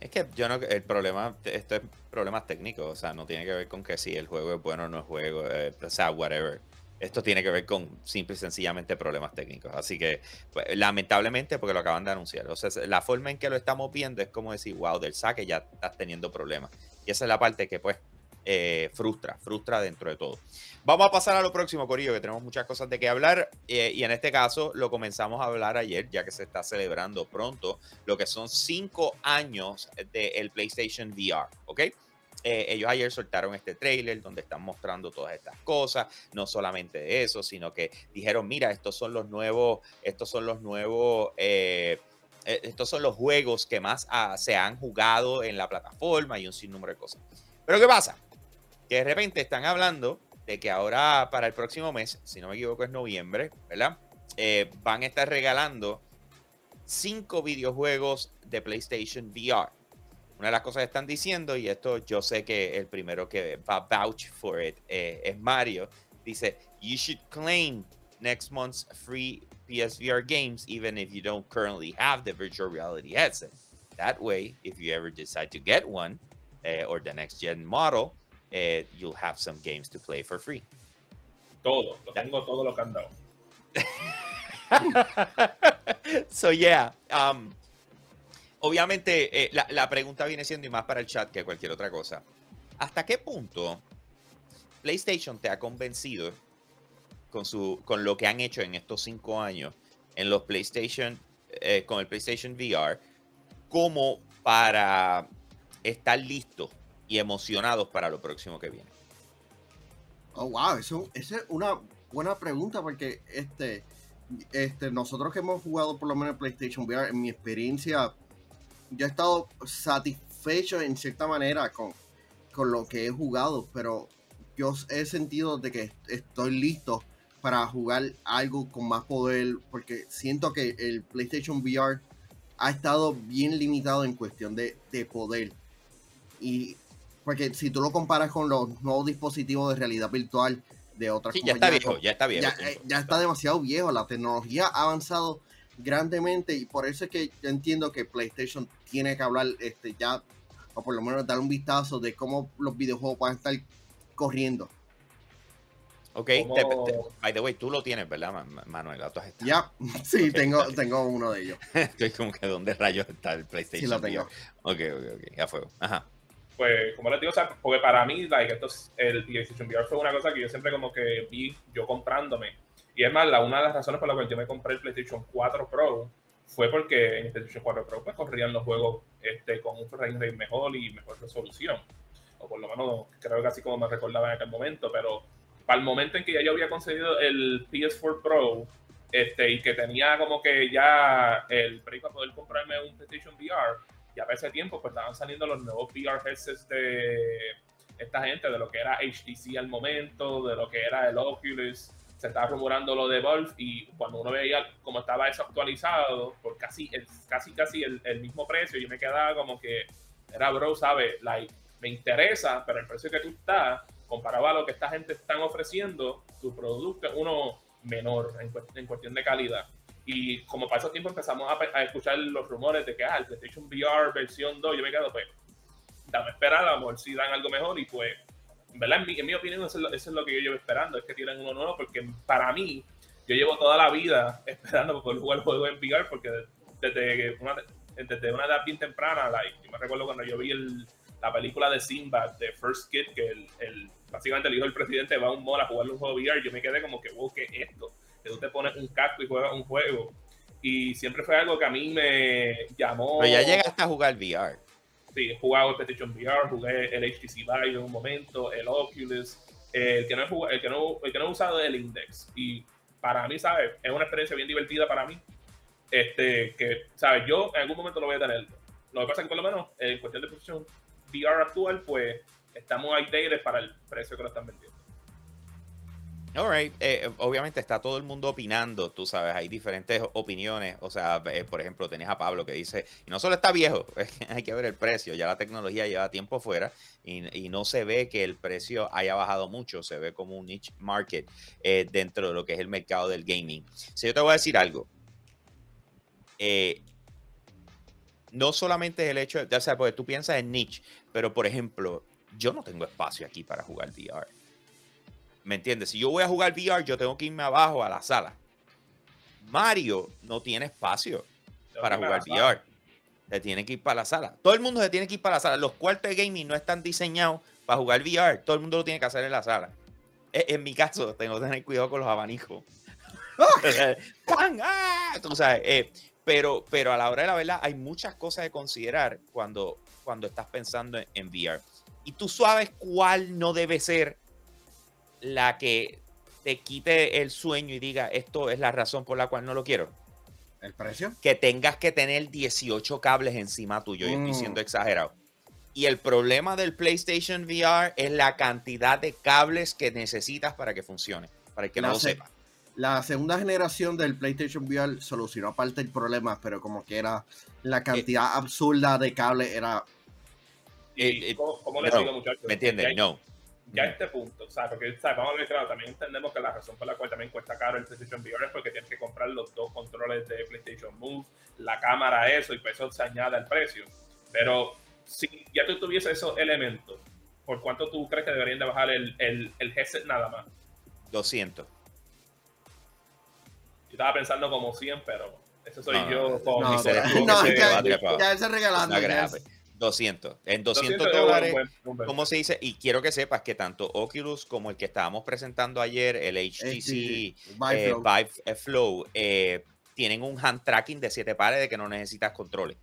Es que yo no, el problema, esto es problemas técnicos, o sea, no tiene que ver con que si el juego es bueno o no es juego, eh, o sea, whatever. Esto tiene que ver con simple y sencillamente problemas técnicos. Así que, pues, lamentablemente, porque lo acaban de anunciar. O sea, la forma en que lo estamos viendo es como decir, wow, del saque ya estás teniendo problemas. Y esa es la parte que, pues, eh, frustra, frustra dentro de todo. Vamos a pasar a lo próximo, Corillo, que tenemos muchas cosas de qué hablar. Eh, y en este caso lo comenzamos a hablar ayer, ya que se está celebrando pronto lo que son cinco años del PlayStation VR, ¿ok? Eh, ellos ayer soltaron este trailer donde están mostrando todas estas cosas, no solamente de eso, sino que dijeron, mira, estos son los nuevos, estos son los nuevos, estos son los juegos que más ah, se han jugado en la plataforma y un sinnúmero de cosas. Pero ¿qué pasa? Que de repente están hablando de que ahora para el próximo mes, si no me equivoco es noviembre, ¿verdad? van a estar regalando cinco videojuegos de PlayStation VR una de las cosas que están diciendo, y esto yo sé que el primero que va a vouch for it eh, es Mario, dice, you should claim next month's free PSVR games even if you don't currently have the virtual reality headset. That way, if you ever decide to get one uh, or the next gen model, uh, you'll have some games to play for free. Todo, lo tengo todo lo que han so yeah, um, obviamente eh, la, pregunta viene siendo, y más para el chat que cualquier otra cosa, ¿hasta qué punto PlayStation te ha convencido con, su, con lo que han hecho en estos cinco años en los PlayStation, eh, con el PlayStation VR, como para estar listos y emocionados para lo próximo que viene? Oh, wow, eso, esa es una buena pregunta porque este, este, nosotros que hemos jugado por lo menos PlayStation VR, en mi experiencia, yo he estado satisfecho en cierta manera con, con lo que he jugado, pero yo he sentido de que estoy listo para jugar algo con más poder, porque siento que el PlayStation VR ha estado bien limitado en cuestión de, poder. Y porque si tú lo comparas con los nuevos dispositivos de realidad virtual de otras sí, ya está viejo, ya está viejo. Ya, eh, ya, está demasiado viejo, la tecnología ha avanzado grandemente y por eso es que yo entiendo que PlayStation tiene que hablar este ya o por lo menos dar un vistazo de cómo los videojuegos van a estar corriendo. Ok, by the way, tú lo tienes, ¿verdad, Manuel? Ya, sí, tengo, tengo uno de ellos. Estoy como que, ¿dónde rayos está el PlayStation? Sí, lo tengo. Ok, ok, ok, ya fue. Ajá. Pues, como les digo, o sea, porque para mí, like, esto el PlayStation VR fue una cosa que yo siempre como que vi yo comprándome y es más, la, una de las razones por las cuales yo me compré el PlayStation 4 Pro fue porque en el PlayStation 4 Pro pues, corrían los juegos este, con un frame rate mejor y mejor resolución. O por lo menos creo que así como me recordaba en aquel momento. Pero para el momento en que ya yo había conseguido el PS4 Pro este, y que tenía como que ya el break para poder comprarme un PlayStation VR, ya para ese tiempo pues estaban saliendo los nuevos VR headsets de esta gente, de lo que era HTC al momento, de lo que era el Oculus se estaba rumorando lo de Wolf y cuando uno veía cómo estaba eso actualizado por casi el, casi casi el, mismo precio, yo me quedaba como que era bro, ¿sabes? Like, me interesa, pero el precio que tú estás, comparado a lo que esta gente están ofreciendo, tu producto es uno menor en, cuestión de calidad. Y como para ese tiempo empezamos a, escuchar los rumores de que, ah, el PlayStation VR versión 2, yo me quedo, pues, dame esperar, a lo mejor si dan algo mejor y pues ¿verdad? En mi, opinión, eso es, lo, que yo llevo esperando, es que tienen uno nuevo, porque para mí, yo llevo toda la vida esperando poder jugar el juego en VR, porque desde una, desde una edad bien temprana, like, yo me recuerdo cuando yo vi la película de Simba, de First Kid, que el, básicamente el hijo del presidente va a un mall a jugar un juego VR, yo me quedé como que, wow, ¿qué es esto? Que tú te pones un casco y juegas un juego. Y siempre fue algo que a mí me llamó. Pero ya llegaste a jugar VR sí, he jugado el PlayStation VR, jugué el HTC Vive en un momento, el Oculus. El que, no he jugado, el, que no, el que no he usado es el Index. Y para mí, ¿sabes? Es una experiencia bien divertida para mí. Este, que, ¿sabes? Yo en algún momento lo voy a tener. Lo que pasa es que por lo menos en cuestión de PlayStation VR actual, pues estamos outdated para el precio que lo están vendiendo. Alright, eh, obviamente está todo el mundo opinando, tú sabes, hay diferentes opiniones. O sea, eh, por ejemplo, tenés a Pablo que dice, no solo está viejo, hay que ver el precio, ya la tecnología lleva tiempo fuera y, no se ve que el precio haya bajado mucho, se ve como un niche market eh, dentro de lo que es el mercado del gaming. Si yo te voy a decir algo, no solamente es el hecho, de, o sea, porque tú piensas en niche, pero por ejemplo, yo no tengo espacio aquí para jugar VR. ¿Me entiendes? Si yo voy a jugar VR, yo tengo que irme abajo a la sala. Mario no tiene espacio para jugar VR. Se tiene que ir para la sala. Todo el mundo se tiene que ir para la sala. Los cuartos de gaming no están diseñados para jugar VR, todo el mundo lo tiene que hacer en la sala. E, En, mi caso, tengo que tener cuidado con los abanicos. ¡Ah! Tú sabes, eh, pero, pero a la hora de la verdad, hay muchas cosas de considerar cuando, cuando estás pensando en, en VR. Y tú sabes cuál no debe ser la que te quite el sueño y diga esto es la razón por la cual no lo quiero. ¿El precio? Que tengas que tener 18 cables encima tuyo. Y estoy Mm. siendo exagerado. Y el problema del PlayStation VR es la cantidad de cables que necesitas para que funcione. Para el que no lo se- sepa. La segunda generación del PlayStation VR solucionó parte del problema, pero como que era la cantidad absurda de cables era ¿Y Eh, eh, cómo, cómo les no, digo, muchachos? ¿Me entiendes? Ya- No. ya a este punto, o sea, porque ¿sabes? vamos a ver, claro, también entendemos que la razón por la cual también cuesta caro el PlayStation VR es porque tienes que comprar los dos controles de PlayStation Move, la cámara, eso, y pues eso se añade al precio. Pero si ya tú tuvieses esos elementos, ¿por cuánto tú crees que deberían de bajar el, el, el headset nada más? 200. Yo estaba pensando como 100, pero ese soy No, yo con no, tú no, que se ya- ya ese regalando. Una ya grave. es- 200. En 200 200 es un dólares. buen- un buen- ¿Cómo se dice? Y quiero que sepas que tanto Oculus como el que estábamos presentando ayer, el HTC Vive eh, Flow. Vive eh, Flow, eh, tienen un hand tracking de 7 pares de que no necesitas controles.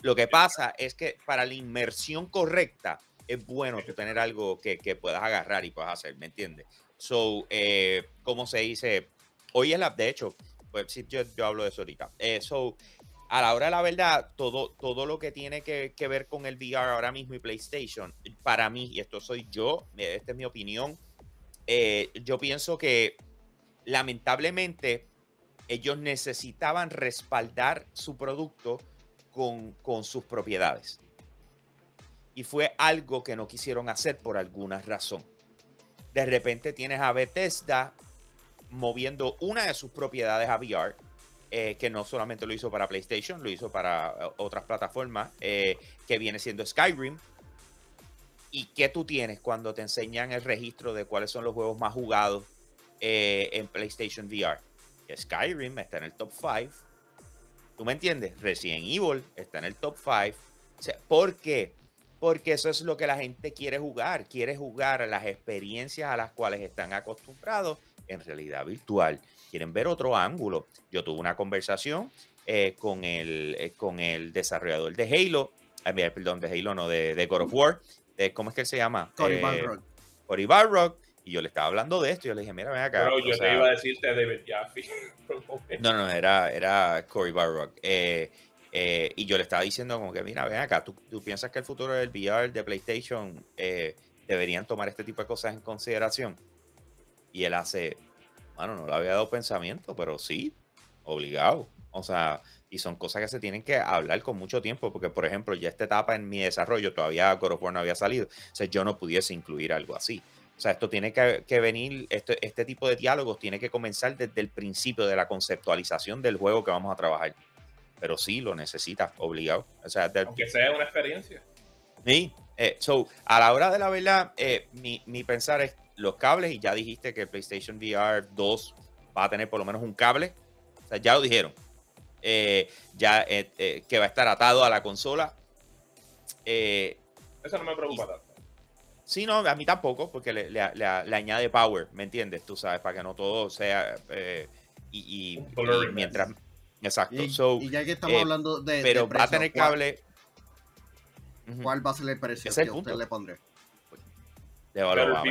Lo que pasa es que para la inmersión correcta es bueno tú tener algo que, que puedas agarrar y puedas hacer, ¿me entiendes? So, eh, ¿cómo se dice? Hoy es la, de hecho, pues sí, yo, yo hablo de eso ahorita. Eh, so, a la hora de la verdad, todo, todo lo que tiene que, que ver con el VR ahora mismo y PlayStation, para mí, y esto soy yo, eh, esta es mi opinión, eh, yo pienso que lamentablemente ellos necesitaban respaldar su producto con, con sus propiedades. Y fue algo que no quisieron hacer por alguna razón. De repente tienes a Bethesda moviendo una de sus propiedades a VR, eh, que no solamente lo hizo para PlayStation, lo hizo para eh, otras plataformas, eh, que viene siendo Skyrim. ¿Y qué tú tienes cuando te enseñan el registro de cuáles son los juegos más jugados en PlayStation VR? Skyrim está en el top 5. ¿Tú me entiendes? Resident Evil está en el top 5. O sea, ¿Por qué? Porque eso es lo que la gente quiere jugar. Quiere jugar las experiencias a las cuales están acostumbrados en realidad virtual. Quieren ver otro ángulo. Yo tuve una conversación eh, con, el, eh, con el desarrollador de Halo, eh, perdón, de Halo, no, de, de God of War. de- ¿Cómo es que él se llama? Cory Eh, Balrog. Cory Balrog. Y yo le estaba hablando de esto. y Yo le dije, mira, ven acá. Pero yo sea, te iba a decirte David Jaffe. no, no, era, era Cory Barrock. Eh, eh, y yo le estaba diciendo como que, mira, ven acá, ¿tú, tú piensas que el futuro del VR, de PlayStation, eh, deberían tomar este tipo de cosas en consideración? Y él hace, bueno, no le había dado pensamiento, pero sí, obligado. O sea, y son cosas que se tienen que hablar con mucho tiempo, porque, por ejemplo, ya esta etapa en mi desarrollo, todavía God of War no había salido, o sea, yo no pudiese incluir algo así. O sea, esto tiene que, que venir, este, este tipo de diálogos tiene que comenzar desde el principio de la conceptualización del juego que vamos a trabajar. Pero sí, lo necesitas, obligado. O sea, Aunque sea una experiencia. Sí, eh, so, a la hora de la verdad, eh, mi, mi pensar es los cables, y ya dijiste que el PlayStation VR 2 va a tener por lo menos un cable. O sea, ya lo dijeron. Eh, ya eh, eh, que va a estar atado a la consola. Eh, Eso no me preocupa tanto. sí, no, a mí tampoco, porque le, le- le- le añade power, ¿me entiendes? Tú sabes, para que no todo sea. eh, y, mientras. Exacto. Y, so, y ya que estamos eh, hablando de. de pero va a tener ¿cuál- cable. ¿Cuál va a ser el precio que usted le pondré? le va- a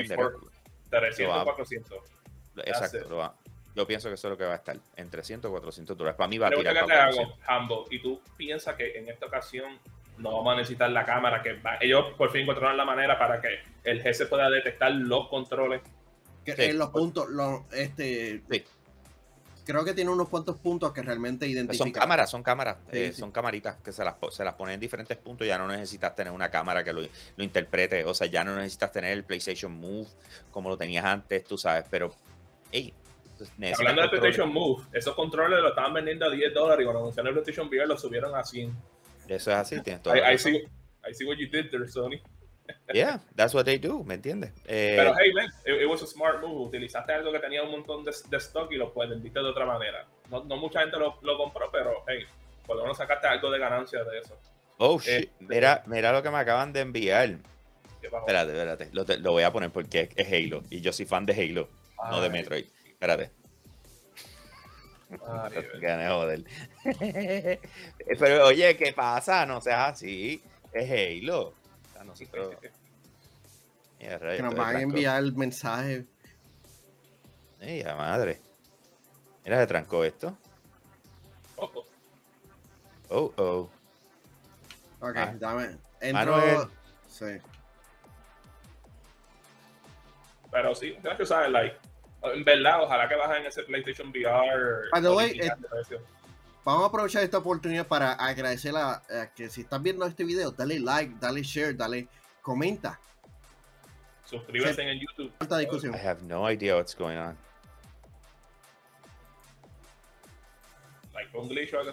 300, va- 400. Exacto, lo va- yo pienso que eso es lo que va a estar, en 300 o 400 dólares. Para mí va a tirar que te hago, 400. Humble, y tú piensas que en esta ocasión no vamos a necesitar la cámara, que va- ellos por fin encontraron la manera para que el GC pueda detectar los controles. Que Sí. en los puntos, lo- este, Sí. Creo que tiene unos cuantos puntos que realmente Son identifican. cámaras, son cámaras, Sí, eh, sí. son camaritas que se las, se las ponen en diferentes puntos. Ya no necesitas tener una cámara que lo, lo interprete, o sea, ya no necesitas tener el PlayStation Move como lo tenías antes, tú sabes, pero, hey, necesitas Hablando de. PlayStation Move, esos controles los estaban vendiendo a 10 dólares y cuando anunciaron el PlayStation VR los subieron a 100. Eso es así, tienes todo. I, I see, I see what you did there, Sony. Yeah, that's what they do, ¿me entiendes? Eh, Pero hey, man, it, it was a smart move. Utilizaste algo que tenía un montón de, de stock y lo puedes vendiste de otra manera. No, no mucha gente lo, lo compró, pero hey, por lo menos sacaste algo de ganancia de eso. oh, eh, shit, mira, mira lo que me acaban de enviar. ¿Qué para Espérate, espérate. Lo, te- lo voy a poner porque es, es Halo. Y yo soy fan de Halo, no de Metroid. Espérate. ay, gané, joder. Pero oye, ¿qué pasa? No seas así. Es Halo. O sea, nosotros- Mira, rayos, Que nos van a enviar el mensaje. Ey, la madre. Mira, se trancó esto. Oh, oh. Oh, oh. Ok, Ah. dame. Entro. Manuel. Sí. Pero sí, ya que sabes, like, en verdad, ojalá que bajen ese PlayStation VR. By the way, Vamos a aprovechar esta oportunidad para agradecer a, a que si estás viendo este video, dale like, dale share, dale comenta. Suscríbanse en YouTube. Alta discusión. I have no idea what's going on.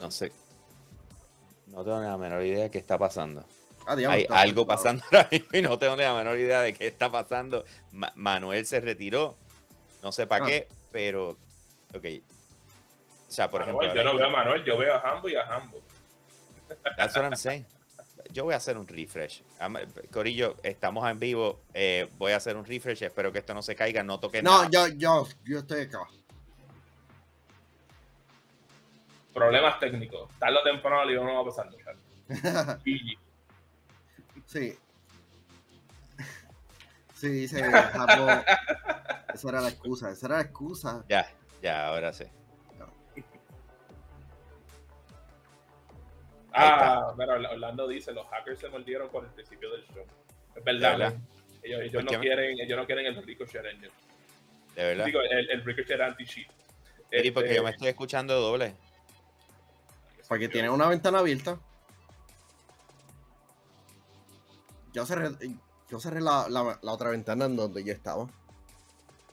No sé. No tengo ni la menor idea de qué está pasando. Ah, Hay está algo pasando ahora mismo y no tengo ni la menor idea de qué está pasando. Ma- Manuel se retiró. No sé para Ah. qué, pero. Ok. O sea, por Manuel, ejemplo. yo no veo a Manuel, yo veo a Hambo y a Hambo. That's what I'm saying. Yo voy a hacer un refresh. Corillo, estamos en vivo. eh, voy a hacer un refresh. Espero que esto no se caiga. No toque No, nada. yo, yo, yo estoy acá. Problemas técnicos. Tarde o temprano le no va a pasar, sí. Sí, dice. Esa era la excusa, esa era la excusa. Ya, ya, ahora sí. Ah, pero Orlando dice, los hackers se mordieron por el principio del show. Es verdad, ellos, ellos ¿Por no quieren, ellos no quieren el Ricochet Engine. De verdad. Digo, el, el Ricochet anti-cheat. Sí, porque Este, yo me estoy escuchando doble. Porque tiene una ventana abierta. Yo cerré, yo cerré la, la- la otra ventana en donde yo estaba.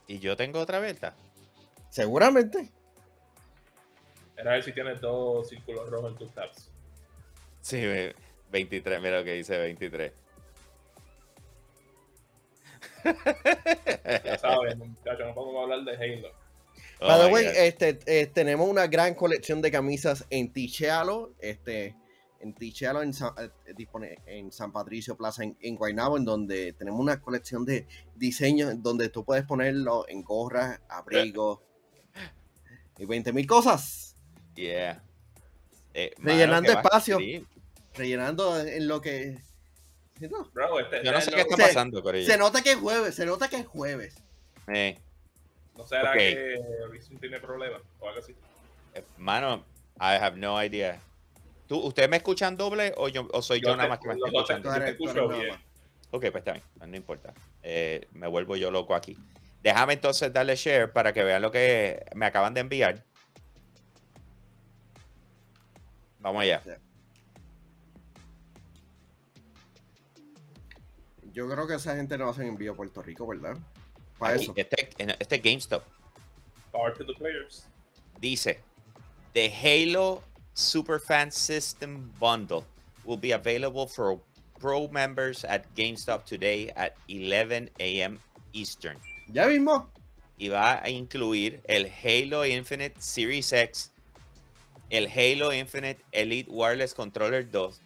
Y yo tengo otra vuelta. Seguramente. Era a ver si tienes dos círculos rojos en tus tabs. Sí, ve- 23. Mira lo que dice 23. Ya sabes, muchachos, no podemos hablar de Halo. Oh By the way, este, eh, tenemos una gran colección de camisas en Tichealo, este, en Tichealo en San, eh, dispone en San Patricio Plaza en, en Guaynabo, en donde tenemos una colección de diseños donde tú puedes ponerlo en gorras, abrigos y 20 mil cosas, Yeah. Eh, espacio. Sí. Rellenando en lo que... ¿sí, no? Bro, este, Yo no sé este qué es está pasando, Corillo. Se nota que es jueves, se nota que es jueves. Eh, ¿No será que Reason tiene problemas o algo así? eh, mano, I have no idea. ¿Tú, ¿Ustedes me escuchan doble o, yo, o soy yo, Yo nada más que me estoy escuchando? Te escucho bien. Ok, pues está bien, no importa. Eh, me vuelvo yo loco aquí. Déjame entonces darle share para que vean lo que me acaban de enviar. Vamos allá. Yo creo que esa gente no hacen envío a Puerto Rico, ¿verdad? Para Aquí, eso. este, este GameStop Power to the players. dice: The Halo Superfan System Bundle will be available for pro members at GameStop today at 11 a.m. Eastern. Ya mismo. y va a incluir el Halo Infinite Series X, el Halo Infinite Elite Wireless Controller 2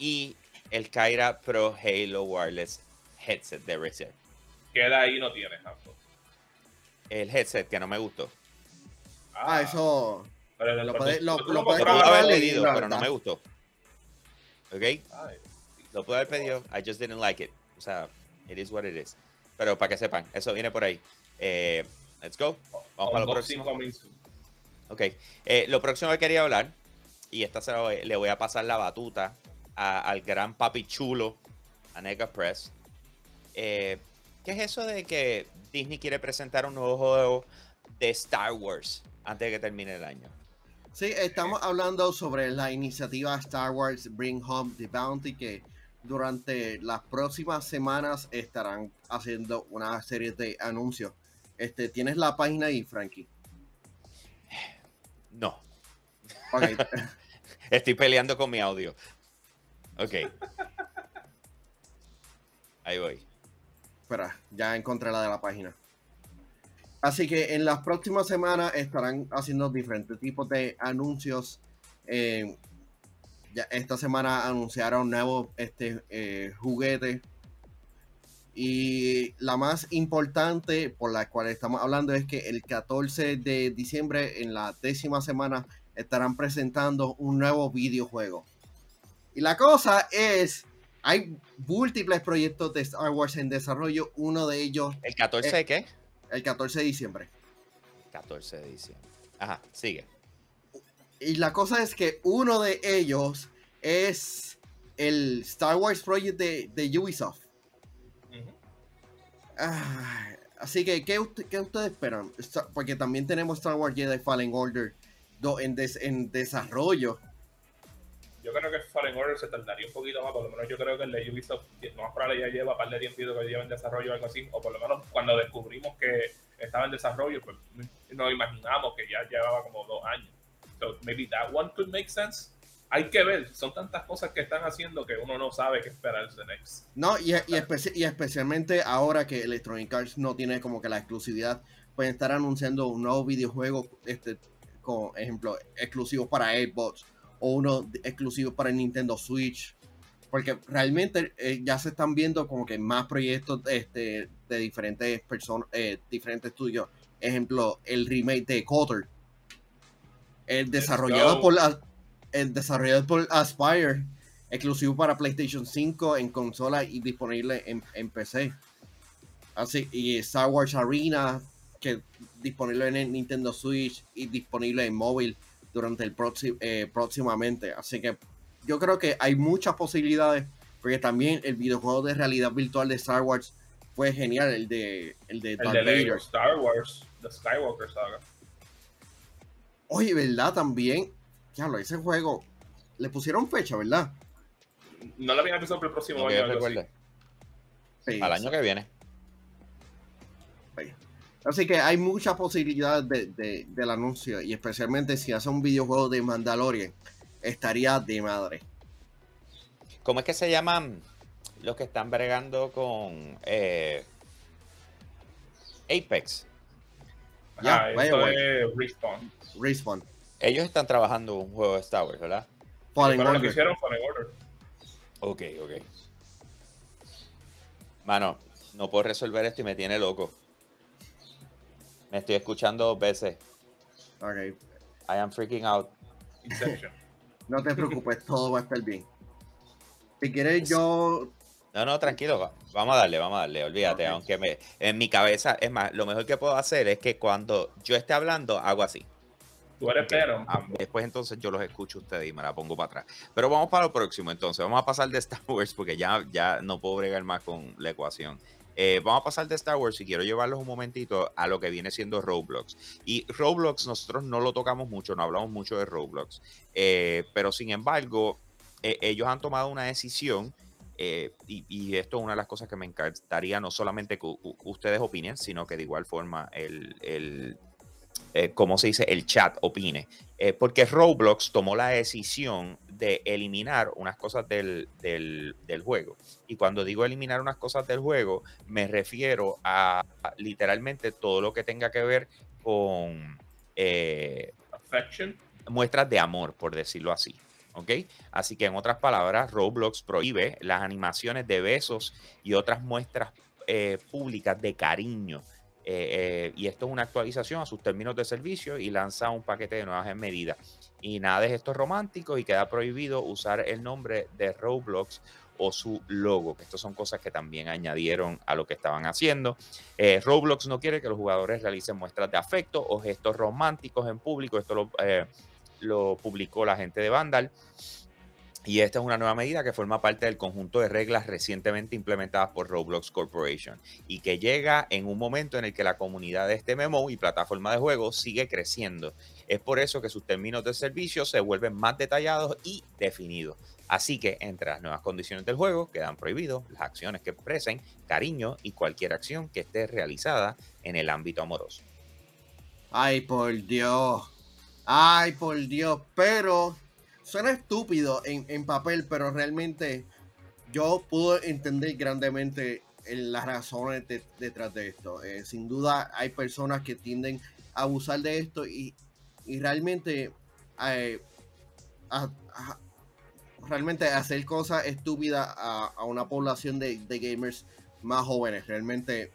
y el Kyra Pro Halo Wireless Headset de Razer. Queda ahí no tienes, Hambo. El headset que no me gustó. Ah, eso. Pero el- lo pero puede- tú- lo- tú lo no puede Lo podrás pude comprar haber pedido, la pero no me gustó. ¿Ok? Ay, Lo pude haber pedido. I just didn't like it. O sea, it is what it is. Pero para que sepan, eso viene por ahí. Eh, let's go. Vamos para lo próximo. Ok. Eh, lo próximo que quería hablar, y esta se lo- le voy a pasar la batuta a- al gran papi chulo, a Nega Press. Eh, ¿Qué es eso de que Disney quiere presentar un nuevo juego de Star Wars antes de que termine el año? Sí, estamos hablando sobre la iniciativa Star Wars Bring Home the Bounty que durante las próximas semanas estarán haciendo una serie de anuncios. Este, ¿Tienes la página ahí, Frankie? No. Estoy peleando con mi audio. Ok. Ahí voy. espera, ya encontré la de la página. Así que en las próximas semanas estarán haciendo diferentes tipos de anuncios. Eh, ya esta semana anunciaron nuevos este, eh, juguetes Y la más importante por la cual estamos hablando es que el 14 de diciembre, en la décima semana, estarán presentando un nuevo videojuego. Y la cosa es, hay múltiples proyectos de Star Wars en desarrollo. Uno de ellos... ¿El 14 de qué? El 14 de diciembre. 14 de diciembre. Ajá, sigue. Y la cosa es que uno de ellos es el Star Wars Project de, de Ubisoft. Ah, así que, ¿qué, ustedes esperan? Porque también tenemos Star Wars Jedi Fallen Order en, en desarrollo. Yo creo que Fallen Order se tardaría un poquito más, por lo menos yo creo que el de Ubisoft, no más probable ya lleva un par de tiempo que lleva en desarrollo o algo así, o por lo menos cuando descubrimos que estaba en desarrollo, pues nos imaginamos que ya llevaba como dos años. So maybe that one could make sense hay que ver, son tantas cosas que están haciendo que uno no sabe qué esperar de next. No, y, y, especialmente ahora que Electronic Arts no tiene como que la exclusividad, pueden estar anunciando un nuevo videojuego, este, con ejemplo, exclusivo para Xbox o uno exclusivo para Nintendo Switch. Porque realmente eh, ya se están viendo como que más proyectos este, de diferentes personas, eh, diferentes estudios. Ejemplo, el remake de Cotter. El desarrollado por la, el desarrollado por Aspire, exclusivo para PlayStation 5 en consola y disponible en, PC. Así, y Star Wars Arena, que disponible en Nintendo Switch y disponible en móvil durante el próximo eh, próximamente. Así que yo creo que hay muchas posibilidades, porque también el videojuego de realidad virtual de Star Wars fue genial, el de el de, Star Wars, The Skywalker Saga. Oye, ¿verdad? También Diablo, ese juego le pusieron fecha, ¿verdad? No lo habían empezado para el próximo año. Al año que viene. Así que hay muchas posibilidades de, del anuncio y especialmente si hace un videojuego de Mandalorian, estaría de madre. ¿Cómo es que se llaman los que están bregando con eh, Apex? Ya, esto es Respawn. Respawn. Ellos están trabajando un juego de Star Wars, ¿verdad? Fallen Order. Lo que hicieron Fallen Order. Ok, ok. Mano, no puedo resolver esto y me tiene loco. Me estoy escuchando dos veces. Ok. I am freaking out. no te preocupes, todo va a estar bien. Si quieres, yo. No, no, tranquilo. Vamos a darle, vamos a darle. Olvídate, aunque me, en mi cabeza, es más, lo mejor que puedo hacer es que cuando yo esté hablando, hago así. Tú eres pero. Ah, después entonces yo los escucho a ustedes y me la pongo para atrás. Pero vamos para lo próximo entonces. Vamos a pasar de Star Wars porque ya, ya no puedo bregar más con la ecuación. Eh, vamos a pasar de Star Wars y quiero llevarlos un momentito a lo que viene siendo Roblox. Y Roblox nosotros no lo tocamos mucho, no hablamos mucho de Roblox. Eh, pero sin embargo, eh, ellos han tomado una decisión. y, esto es una de las cosas que me encantaría no solamente que ustedes opinen, sino que de igual forma el, el se dice, el chat opine. Porque Roblox tomó la decisión de eliminar unas cosas del, juego. Y cuando digo eliminar unas cosas del juego, me refiero a, literalmente todo lo que tenga que ver con eh, muestras de amor, por decirlo así. ¿ok? Así que en otras palabras, Roblox prohíbe las animaciones de besos y otras muestras públicas de cariño eh, eh, y esto es una actualización a sus términos de servicio y lanza un paquete de nuevas medidas. Y nada de esto romántico y queda prohibido usar el nombre de Roblox o su logo, que estas son cosas que también añadieron a lo que estaban haciendo. Eh, Roblox no quiere que los jugadores realicen muestras de afecto o gestos románticos en público. Esto lo, lo publicó la gente de Vandal. Y esta es una nueva medida que forma parte del conjunto de reglas recientemente implementadas por Roblox Corporation y que llega en un momento en el que la comunidad de este MMO y plataforma de juego sigue creciendo. Es por eso que sus términos de servicio se vuelven más detallados y definidos. Así que entre las nuevas condiciones del juego quedan prohibidos las acciones que expresen cariño y cualquier acción que esté realizada en el ámbito amoroso. Ay, por Dios. Ay, por Dios. Pero suena estúpido en, papel, pero realmente yo pude entender grandemente las razones detrás de esto. Eh, sin duda hay personas que tienden a abusar de esto y, realmente eh, realmente hacer cosas estúpidas a, una población de, gamers más jóvenes. Realmente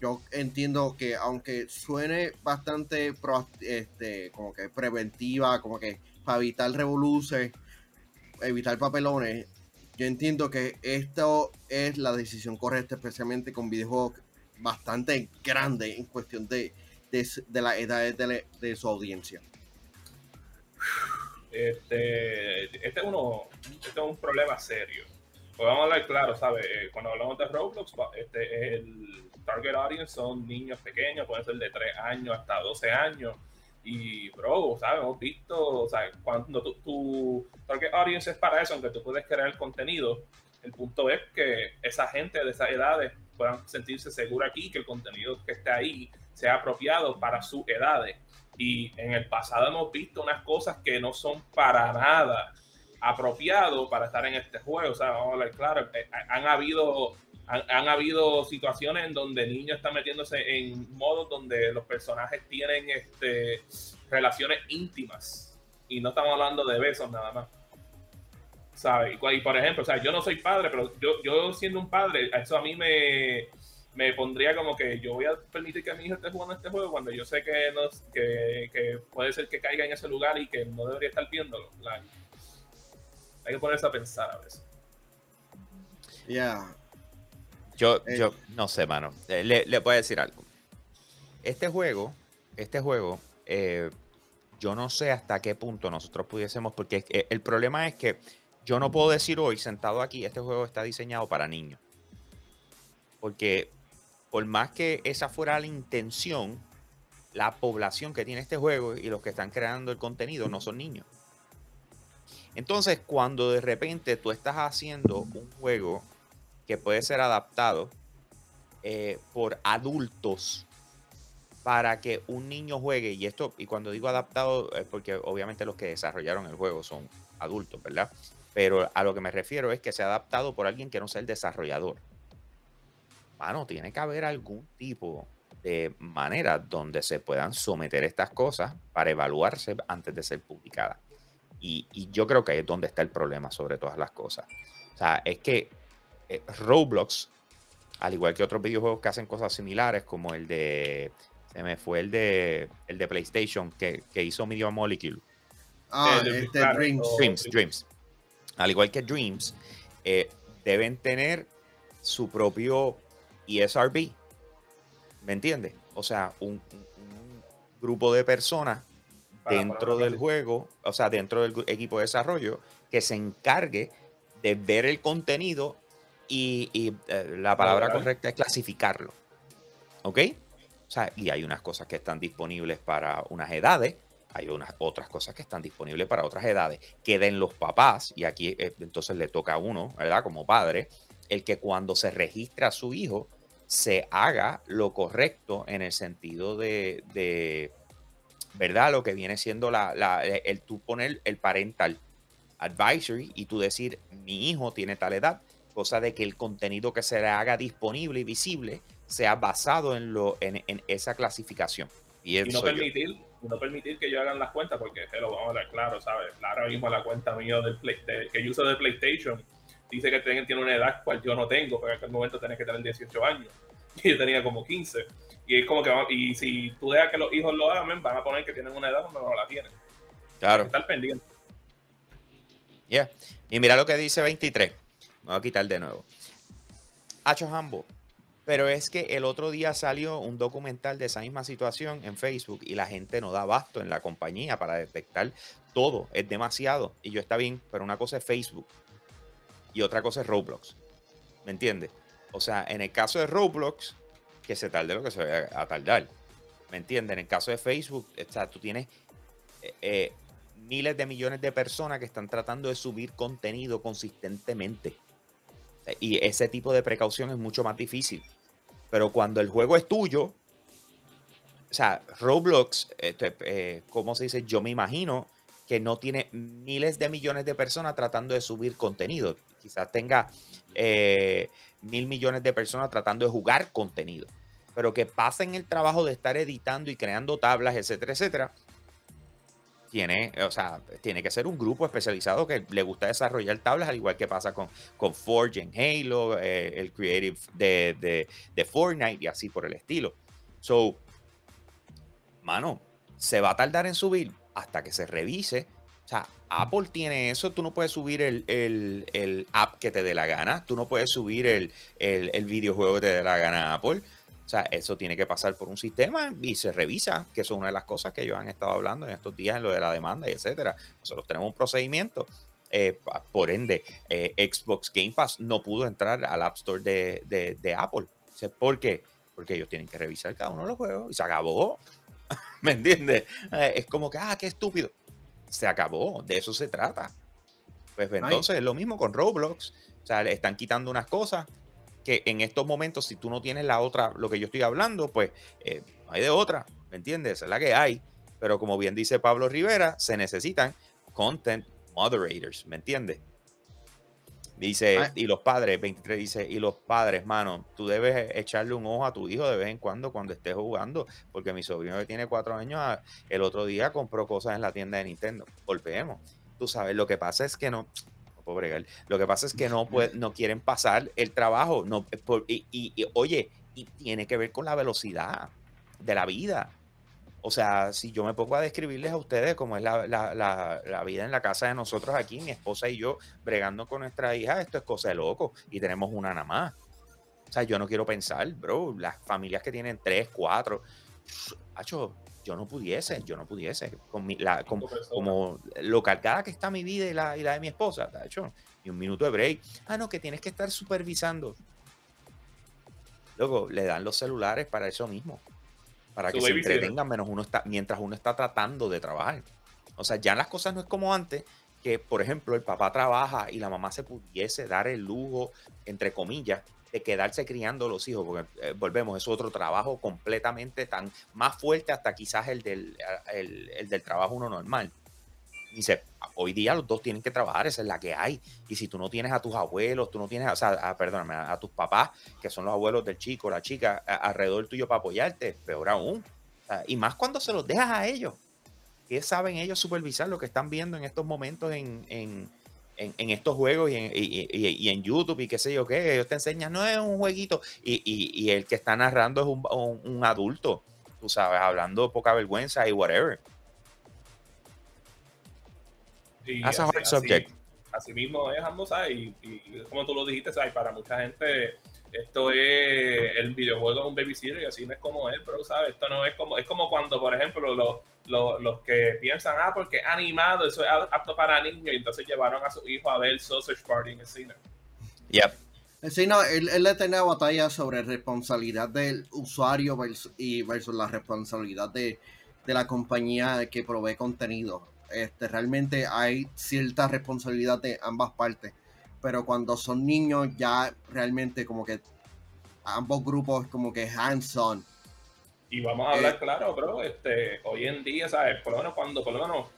yo entiendo que aunque suene bastante este, como que preventiva, como que para evitar revoluciones, evitar papelones, yo entiendo que esto es la decisión correcta, especialmente con videojuegos bastante grandes en cuestión de, de, la edad de, su audiencia. Este, este, es uno, este es un problema serio. Pues vamos a hablar claro, ¿sabes? Eh, cuando hablamos de Roblox, este, el target audience son niños pequeños, pueden ser de 3 años hasta 12 años y, bro, ¿sabes? Hemos visto, ¿sabes? Cuando tu, target audience es para eso, aunque tú puedes crear el contenido, el punto es que esa gente de esas edades puedan sentirse segura aquí, que el contenido que esté ahí sea apropiado para sus edades. Y en el pasado hemos visto unas cosas que no son para nada apropiado para estar en este juego. O sea, vamos a hablar claro, eh, han habido han, habido situaciones en donde niños están metiéndose en modos donde los personajes tienen este, relaciones íntimas. Y no estamos hablando de besos nada más. ¿Sabes? Y, por ejemplo, o sea, yo no soy padre, pero yo, yo siendo un padre, eso a mí me, me pondría como que yo voy a permitir que mi hijo esté jugando este juego cuando yo sé que, no, que, que puede ser que caiga en ese lugar y que no debería estar viéndolo. hay que ponerse a pensar a veces. Ya, yo, eh. yo no sé, mano. Eh, le, le voy a decir algo. Este juego, este juego, eh, yo no sé hasta qué punto nosotros pudiésemos, porque el problema es que yo no puedo decir hoy, sentado aquí, este juego está diseñado para niños. Porque por más que esa fuera la intención, la población que tiene este juego y los que están creando el contenido no son niños. Entonces, cuando de repente tú estás haciendo un juego que puede ser adaptado eh, por adultos para que un niño juegue. Y esto, y cuando digo adaptado, es porque obviamente los que desarrollaron el juego son adultos, ¿verdad? Pero a lo que me refiero es que sea adaptado por alguien que no sea el desarrollador. Bueno, tiene que haber algún tipo de manera donde se puedan someter estas cosas para evaluarse antes de ser publicadas. Y, y yo creo que ahí es donde está el problema sobre todas las cosas. O sea, es que eh, Roblox, al igual que otros videojuegos que hacen cosas similares, como el de. Se me fue el de el de PlayStation que, hizo Media Molecule. Ah, este Dreams. Dreams, Dreams. Al igual que Dreams, eh, deben tener su propio ESRB. ¿Me entiendes? O sea, un, grupo de personas dentro del juego, o sea, dentro del equipo de desarrollo, que se encargue de ver el contenido y, eh, la palabra correcta es clasificarlo. ¿Ok? O sea, y hay unas cosas que están disponibles para unas edades, hay unas otras cosas que están disponibles para otras edades. Queden los papás, y aquí eh, entonces le toca a uno, ¿verdad? Como padre, el que cuando se registra a su hijo, se haga lo correcto en el sentido de, ¿verdad? Lo que viene siendo la, la, el tú poner el parental advisory y tú decir, mi hijo tiene tal edad, cosa de que el contenido que se le haga disponible y visible sea basado en, lo, en, esa clasificación. Y, no permitir, no permitir que yo hagan las cuentas, porque se lo vamos a hablar claro, ¿sabes? Ahora mismo la cuenta mía del Play, que yo uso de PlayStation dice que tiene una edad cual yo no tengo, porque en aquel momento tenés que tener 18 años. Y yo tenía como 15. Y es como que, y si tú dejas que los hijos lo hagan, van a poner que tienen una edad donde no la tienen. Claro. Estar pendiente. Yeah. Y mira lo que dice 23. Me voy a quitar de nuevo. Hacho Hambo. Pero es que el otro día salió un documental de esa misma situación en Facebook y la gente no da abasto en la compañía para detectar todo. Es demasiado. Y yo está bien, pero una cosa es Facebook y otra cosa es Roblox. ¿Me entiendes? O sea, en el caso de Roblox, que se tarde lo que se vaya a tardar. ¿Me entiendes? En el caso de Facebook, o tú tienes eh, eh, miles de millones de personas que están tratando de subir contenido consistentemente. Y ese tipo de precaución es mucho más difícil. Pero cuando el juego es tuyo, o sea, Roblox, este, eh, ¿cómo se dice? Yo me imagino que no tiene miles de millones de personas tratando de subir contenido. Quizás tenga eh, mil millones de personas tratando de jugar contenido. Pero que pasen el trabajo de estar editando y creando tablas, etcétera, etcétera. Tiene, o sea, tiene que ser un grupo especializado que le gusta desarrollar tablas, al igual que pasa con, con Forge en Halo, eh, el creative de, de, Fortnite y así por el estilo. So, mano, se va a tardar en subir hasta que se revise. O sea, Apple tiene eso, tú no puedes subir el, el, el app que te dé la gana, tú no puedes subir el, el videojuego que te dé la gana a Apple. O sea, eso tiene que pasar por un sistema y se revisa, que eso es una de las cosas que ellos han estado hablando en estos días en lo de la demanda y etcétera. Nosotros tenemos un procedimiento. Eh, por ende, eh, Xbox Game Pass no pudo entrar al App Store de, de, Apple. ¿Por qué? Porque ellos tienen que revisar cada uno de los juegos y se acabó. ¿Me entiendes? Eh, es como que, ah, qué estúpido. Se acabó, de eso se trata. Pues entonces es lo mismo con Roblox. O sea, le están quitando unas cosas que en estos momentos, si tú no tienes la otra, lo que yo estoy hablando, pues eh, hay de otra, ¿me entiendes? Es la que hay. Pero como bien dice Pablo Rivera, se necesitan content moderators, ¿me entiendes? Dice, ah. y los padres, 23 dice, y los padres, mano, tú debes echarle un ojo a tu hijo de vez en cuando cuando estés jugando, porque mi sobrino que tiene cuatro años, ah, el otro día compró cosas en la tienda de Nintendo. Golpeemos. Tú sabes, lo que pasa es que no, lo que pasa es que no, no quieren pasar el trabajo. No, y, oye, y tiene que ver con la velocidad de la vida. O sea, si yo me pongo a describirles a ustedes cómo es la, la, vida en la casa de nosotros aquí, mi esposa y yo bregando con nuestra hija, esto es cosa de loco. Y tenemos una nada más. O sea, yo no quiero pensar, bro, las familias que tienen tres, cuatro, hacho, yo no pudiese, yo no pudiese, con mi, la, como lo cargada que está mi vida y la, y la de mi esposa, de hecho, y un minuto de break. Ah, no, que tienes que estar supervisando. Luego le dan los celulares para eso mismo, para que se entretengan menos uno está, mientras uno está tratando de trabajar. O sea, ya las cosas no es como antes, que por ejemplo el papá trabaja y la mamá se pudiese dar el lujo, entre comillas, de quedarse criando los hijos, porque eh, volvemos, es otro trabajo completamente tan más fuerte hasta quizás el del, el, del trabajo uno normal. Dice, hoy día los dos tienen que trabajar, esa es la que hay. Y si tú no tienes a tus abuelos, tú no tienes, o sea, a, perdóname, a, tus papás, que son los abuelos del chico, la chica, alrededor tuyo para apoyarte, peor aún. y más cuando se los dejas a ellos. ¿Qué saben ellos supervisar lo que están viendo en estos momentos en, en en, estos juegos y en, y, en, YouTube y qué sé yo qué, ellos te enseñan, no es un jueguito, y, el que está narrando es un, un, adulto, tú sabes, hablando poca vergüenza y whatever. Y así, subject. Así, mismo es, y, como tú lo dijiste, ¿sabes? para mucha gente esto es el videojuego es un babysitter y así no es como él, pero sabes, esto no es como, es como cuando, por ejemplo, los, los, que piensan, ah, porque animado, eso es apto para niños, y entonces llevaron a su hijo a ver Sausage Party en el cine. Yep. Sí, no, él, él le tenía batalla sobre responsabilidad del usuario versus, y versus la responsabilidad de, de la compañía que provee contenido. Este, realmente hay cierta responsabilidad de ambas partes pero cuando son niños ya realmente como que ambos grupos como que hands-on. Y vamos a hablar eh, claro, bro, este, hoy en día, ¿sabes? Por lo menos cuando, por lo menos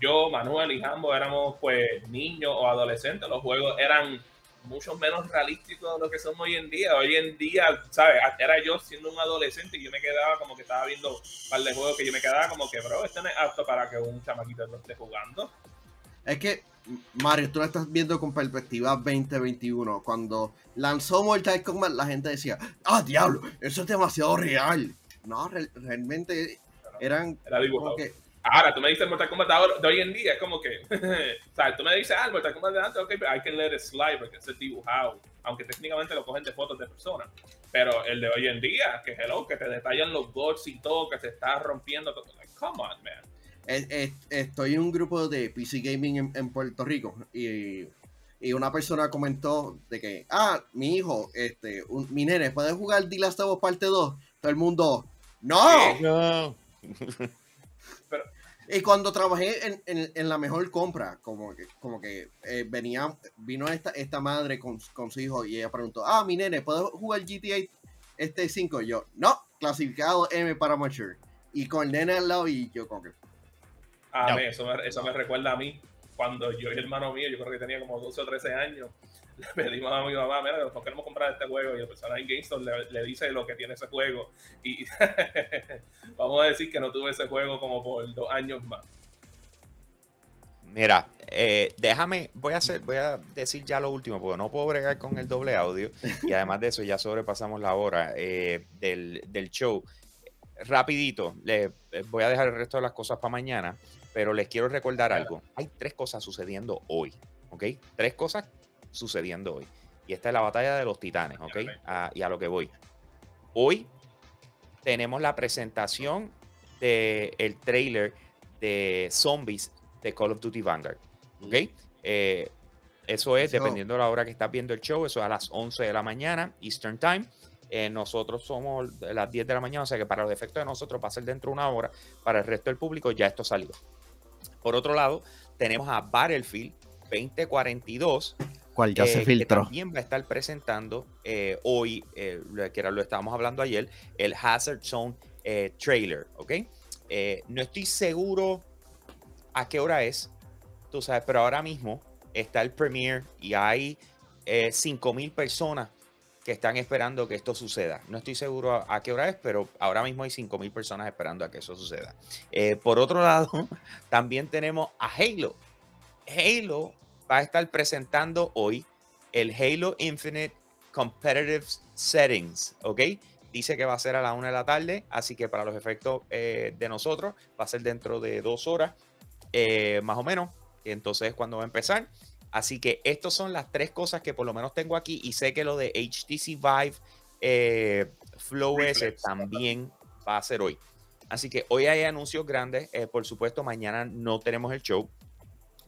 yo, Manuel y Jambo éramos pues niños o adolescentes, los juegos eran mucho menos realísticos de lo que son hoy en día. Hoy en día, ¿sabes? Era yo siendo un adolescente y yo me quedaba como que estaba viendo un par de juegos que yo me quedaba como que, bro, esto no es apto para que un chamaquito lo esté jugando. Es que Mario, tú lo estás viendo con perspectiva 2021. Cuando lanzó Mortal Kombat, la gente decía, ah, diablo, eso es demasiado real. No, realmente eran como que... Ahora, tú me dices Mortal Kombat de hoy en día, es como que, o sea, tú me dices, ah, Mortal Kombat de antes, ok, pero can let it slide porque es dibujado, aunque técnicamente lo cogen de fotos de personas. Pero el de hoy en día, que hello, que te detallan los gods y todo, que se está rompiendo, like, come on, man estoy en un grupo de PC Gaming en, Puerto Rico y, una persona comentó de que, ah, mi hijo, este, mi nene, ¿puede jugar The Last of Us parte 2? Todo el mundo, ¡No! y cuando trabajé en, la mejor compra, como que, como que eh, venía, vino esta, esta madre con, su hijo y ella preguntó, ah, mi nene, ¿puedo jugar GTA este 5? Y yo, no, clasificado M para mature. Y con el nene al lado y yo como que, a mí, eso, me, eso me recuerda a mí, cuando yo y el hermano mío, yo creo que tenía como 12 o 13 años, le pedimos a mi mamá, mira, nos queremos comprar este juego? Y el personaje en GameStop le, dice lo que tiene ese juego. Y vamos a decir que no tuve ese juego como por dos años más. Mira, eh, déjame, voy a hacer, voy a decir ya lo último, porque no puedo bregar con el doble audio. Y además de eso, ya sobrepasamos la hora eh, del, del, show. Rapidito, le voy a dejar el resto de las cosas para mañana, pero les quiero recordar algo. Hay tres cosas sucediendo hoy, ¿ok? Tres cosas sucediendo hoy. Y esta es la batalla de los titanes, ¿ok? Y a lo que voy. Hoy tenemos la presentación del el trailer de Zombies de Call of Duty Vanguard. ¿Ok? Eh, eso es, dependiendo de la hora que estás viendo el show, eso es a las 11 de la mañana, Eastern Time. Eh, nosotros somos a las 10 de la mañana, o sea que para los efectos de nosotros va a ser dentro de una hora. Para el resto del público ya esto salió. Por otro lado, tenemos a Battlefield 2042. Cual ya se filtró. Que también va a estar presentando hoy, que era lo estábamos hablando ayer, el Hazard Zone trailer, ¿ok? no estoy seguro a qué hora es, tú sabes, pero ahora mismo está el premiere y hay eh, 5.000 personas que están esperando que esto suceda. No estoy seguro a, qué hora es, pero ahora mismo hay 5.000 personas esperando a que eso suceda. Eh, por otro lado, también tenemos a Halo. Halo va a estar presentando hoy el Halo Infinite Competitive Settings, ¿ok? Dice que va a ser a la una de la tarde, así que para los efectos eh, de nosotros va a ser dentro de dos horas eh, más o menos. Entonces cuando va a empezar. Así que estas son las tres cosas que por lo menos tengo aquí. Y sé que lo de HTC Vive eh, Flow S también va a ser hoy. Así que hoy hay anuncios grandes. Eh, por supuesto, mañana no tenemos el show.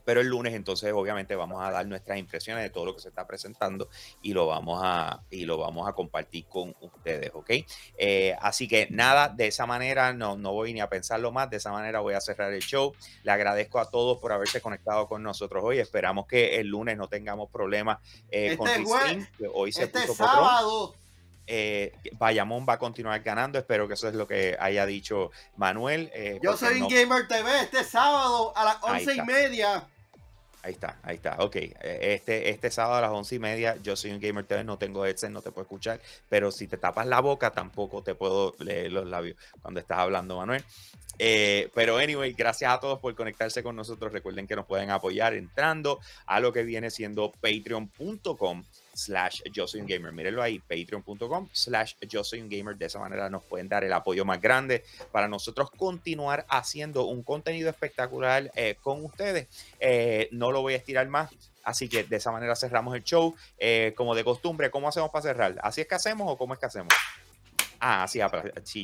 Pero el lunes entonces obviamente vamos a dar nuestras impresiones de todo lo que se está presentando y lo vamos a, y lo vamos a compartir con ustedes, ¿ok? Eh, así que nada, de esa manera no, no voy ni a pensarlo más, de esa manera voy a cerrar el show. Le agradezco a todos por haberse conectado con nosotros hoy. Esperamos que el lunes no tengamos problemas eh, con este que hoy se este puso sábado. Eh, Bayamón va a continuar ganando. Espero que eso es lo que haya dicho Manuel. Eh, Yo soy no- un Gamer TV este sábado a las once y media. Ahí está, ahí está. Ok, eh, este, este sábado a las once y media, yo soy un Gamer TV, no tengo headset, no te puedo escuchar, pero si te tapas la boca, tampoco te puedo leer los labios cuando estás hablando, Manuel. Eh, pero anyway, gracias a todos por conectarse con nosotros. Recuerden que nos pueden apoyar entrando a lo que viene siendo patreon.com slash yo soy un gamer. Mírenlo ahí, patreon.com slash yo soy un gamer. De esa manera nos pueden dar el apoyo más grande para nosotros continuar haciendo un contenido espectacular eh, con ustedes. Eh, no lo voy a estirar más. Así que de esa manera cerramos el show. Eh, como de costumbre, ¿cómo hacemos para cerrar? ¿Así es que hacemos o cómo es que hacemos? Ah, así, apla- sí,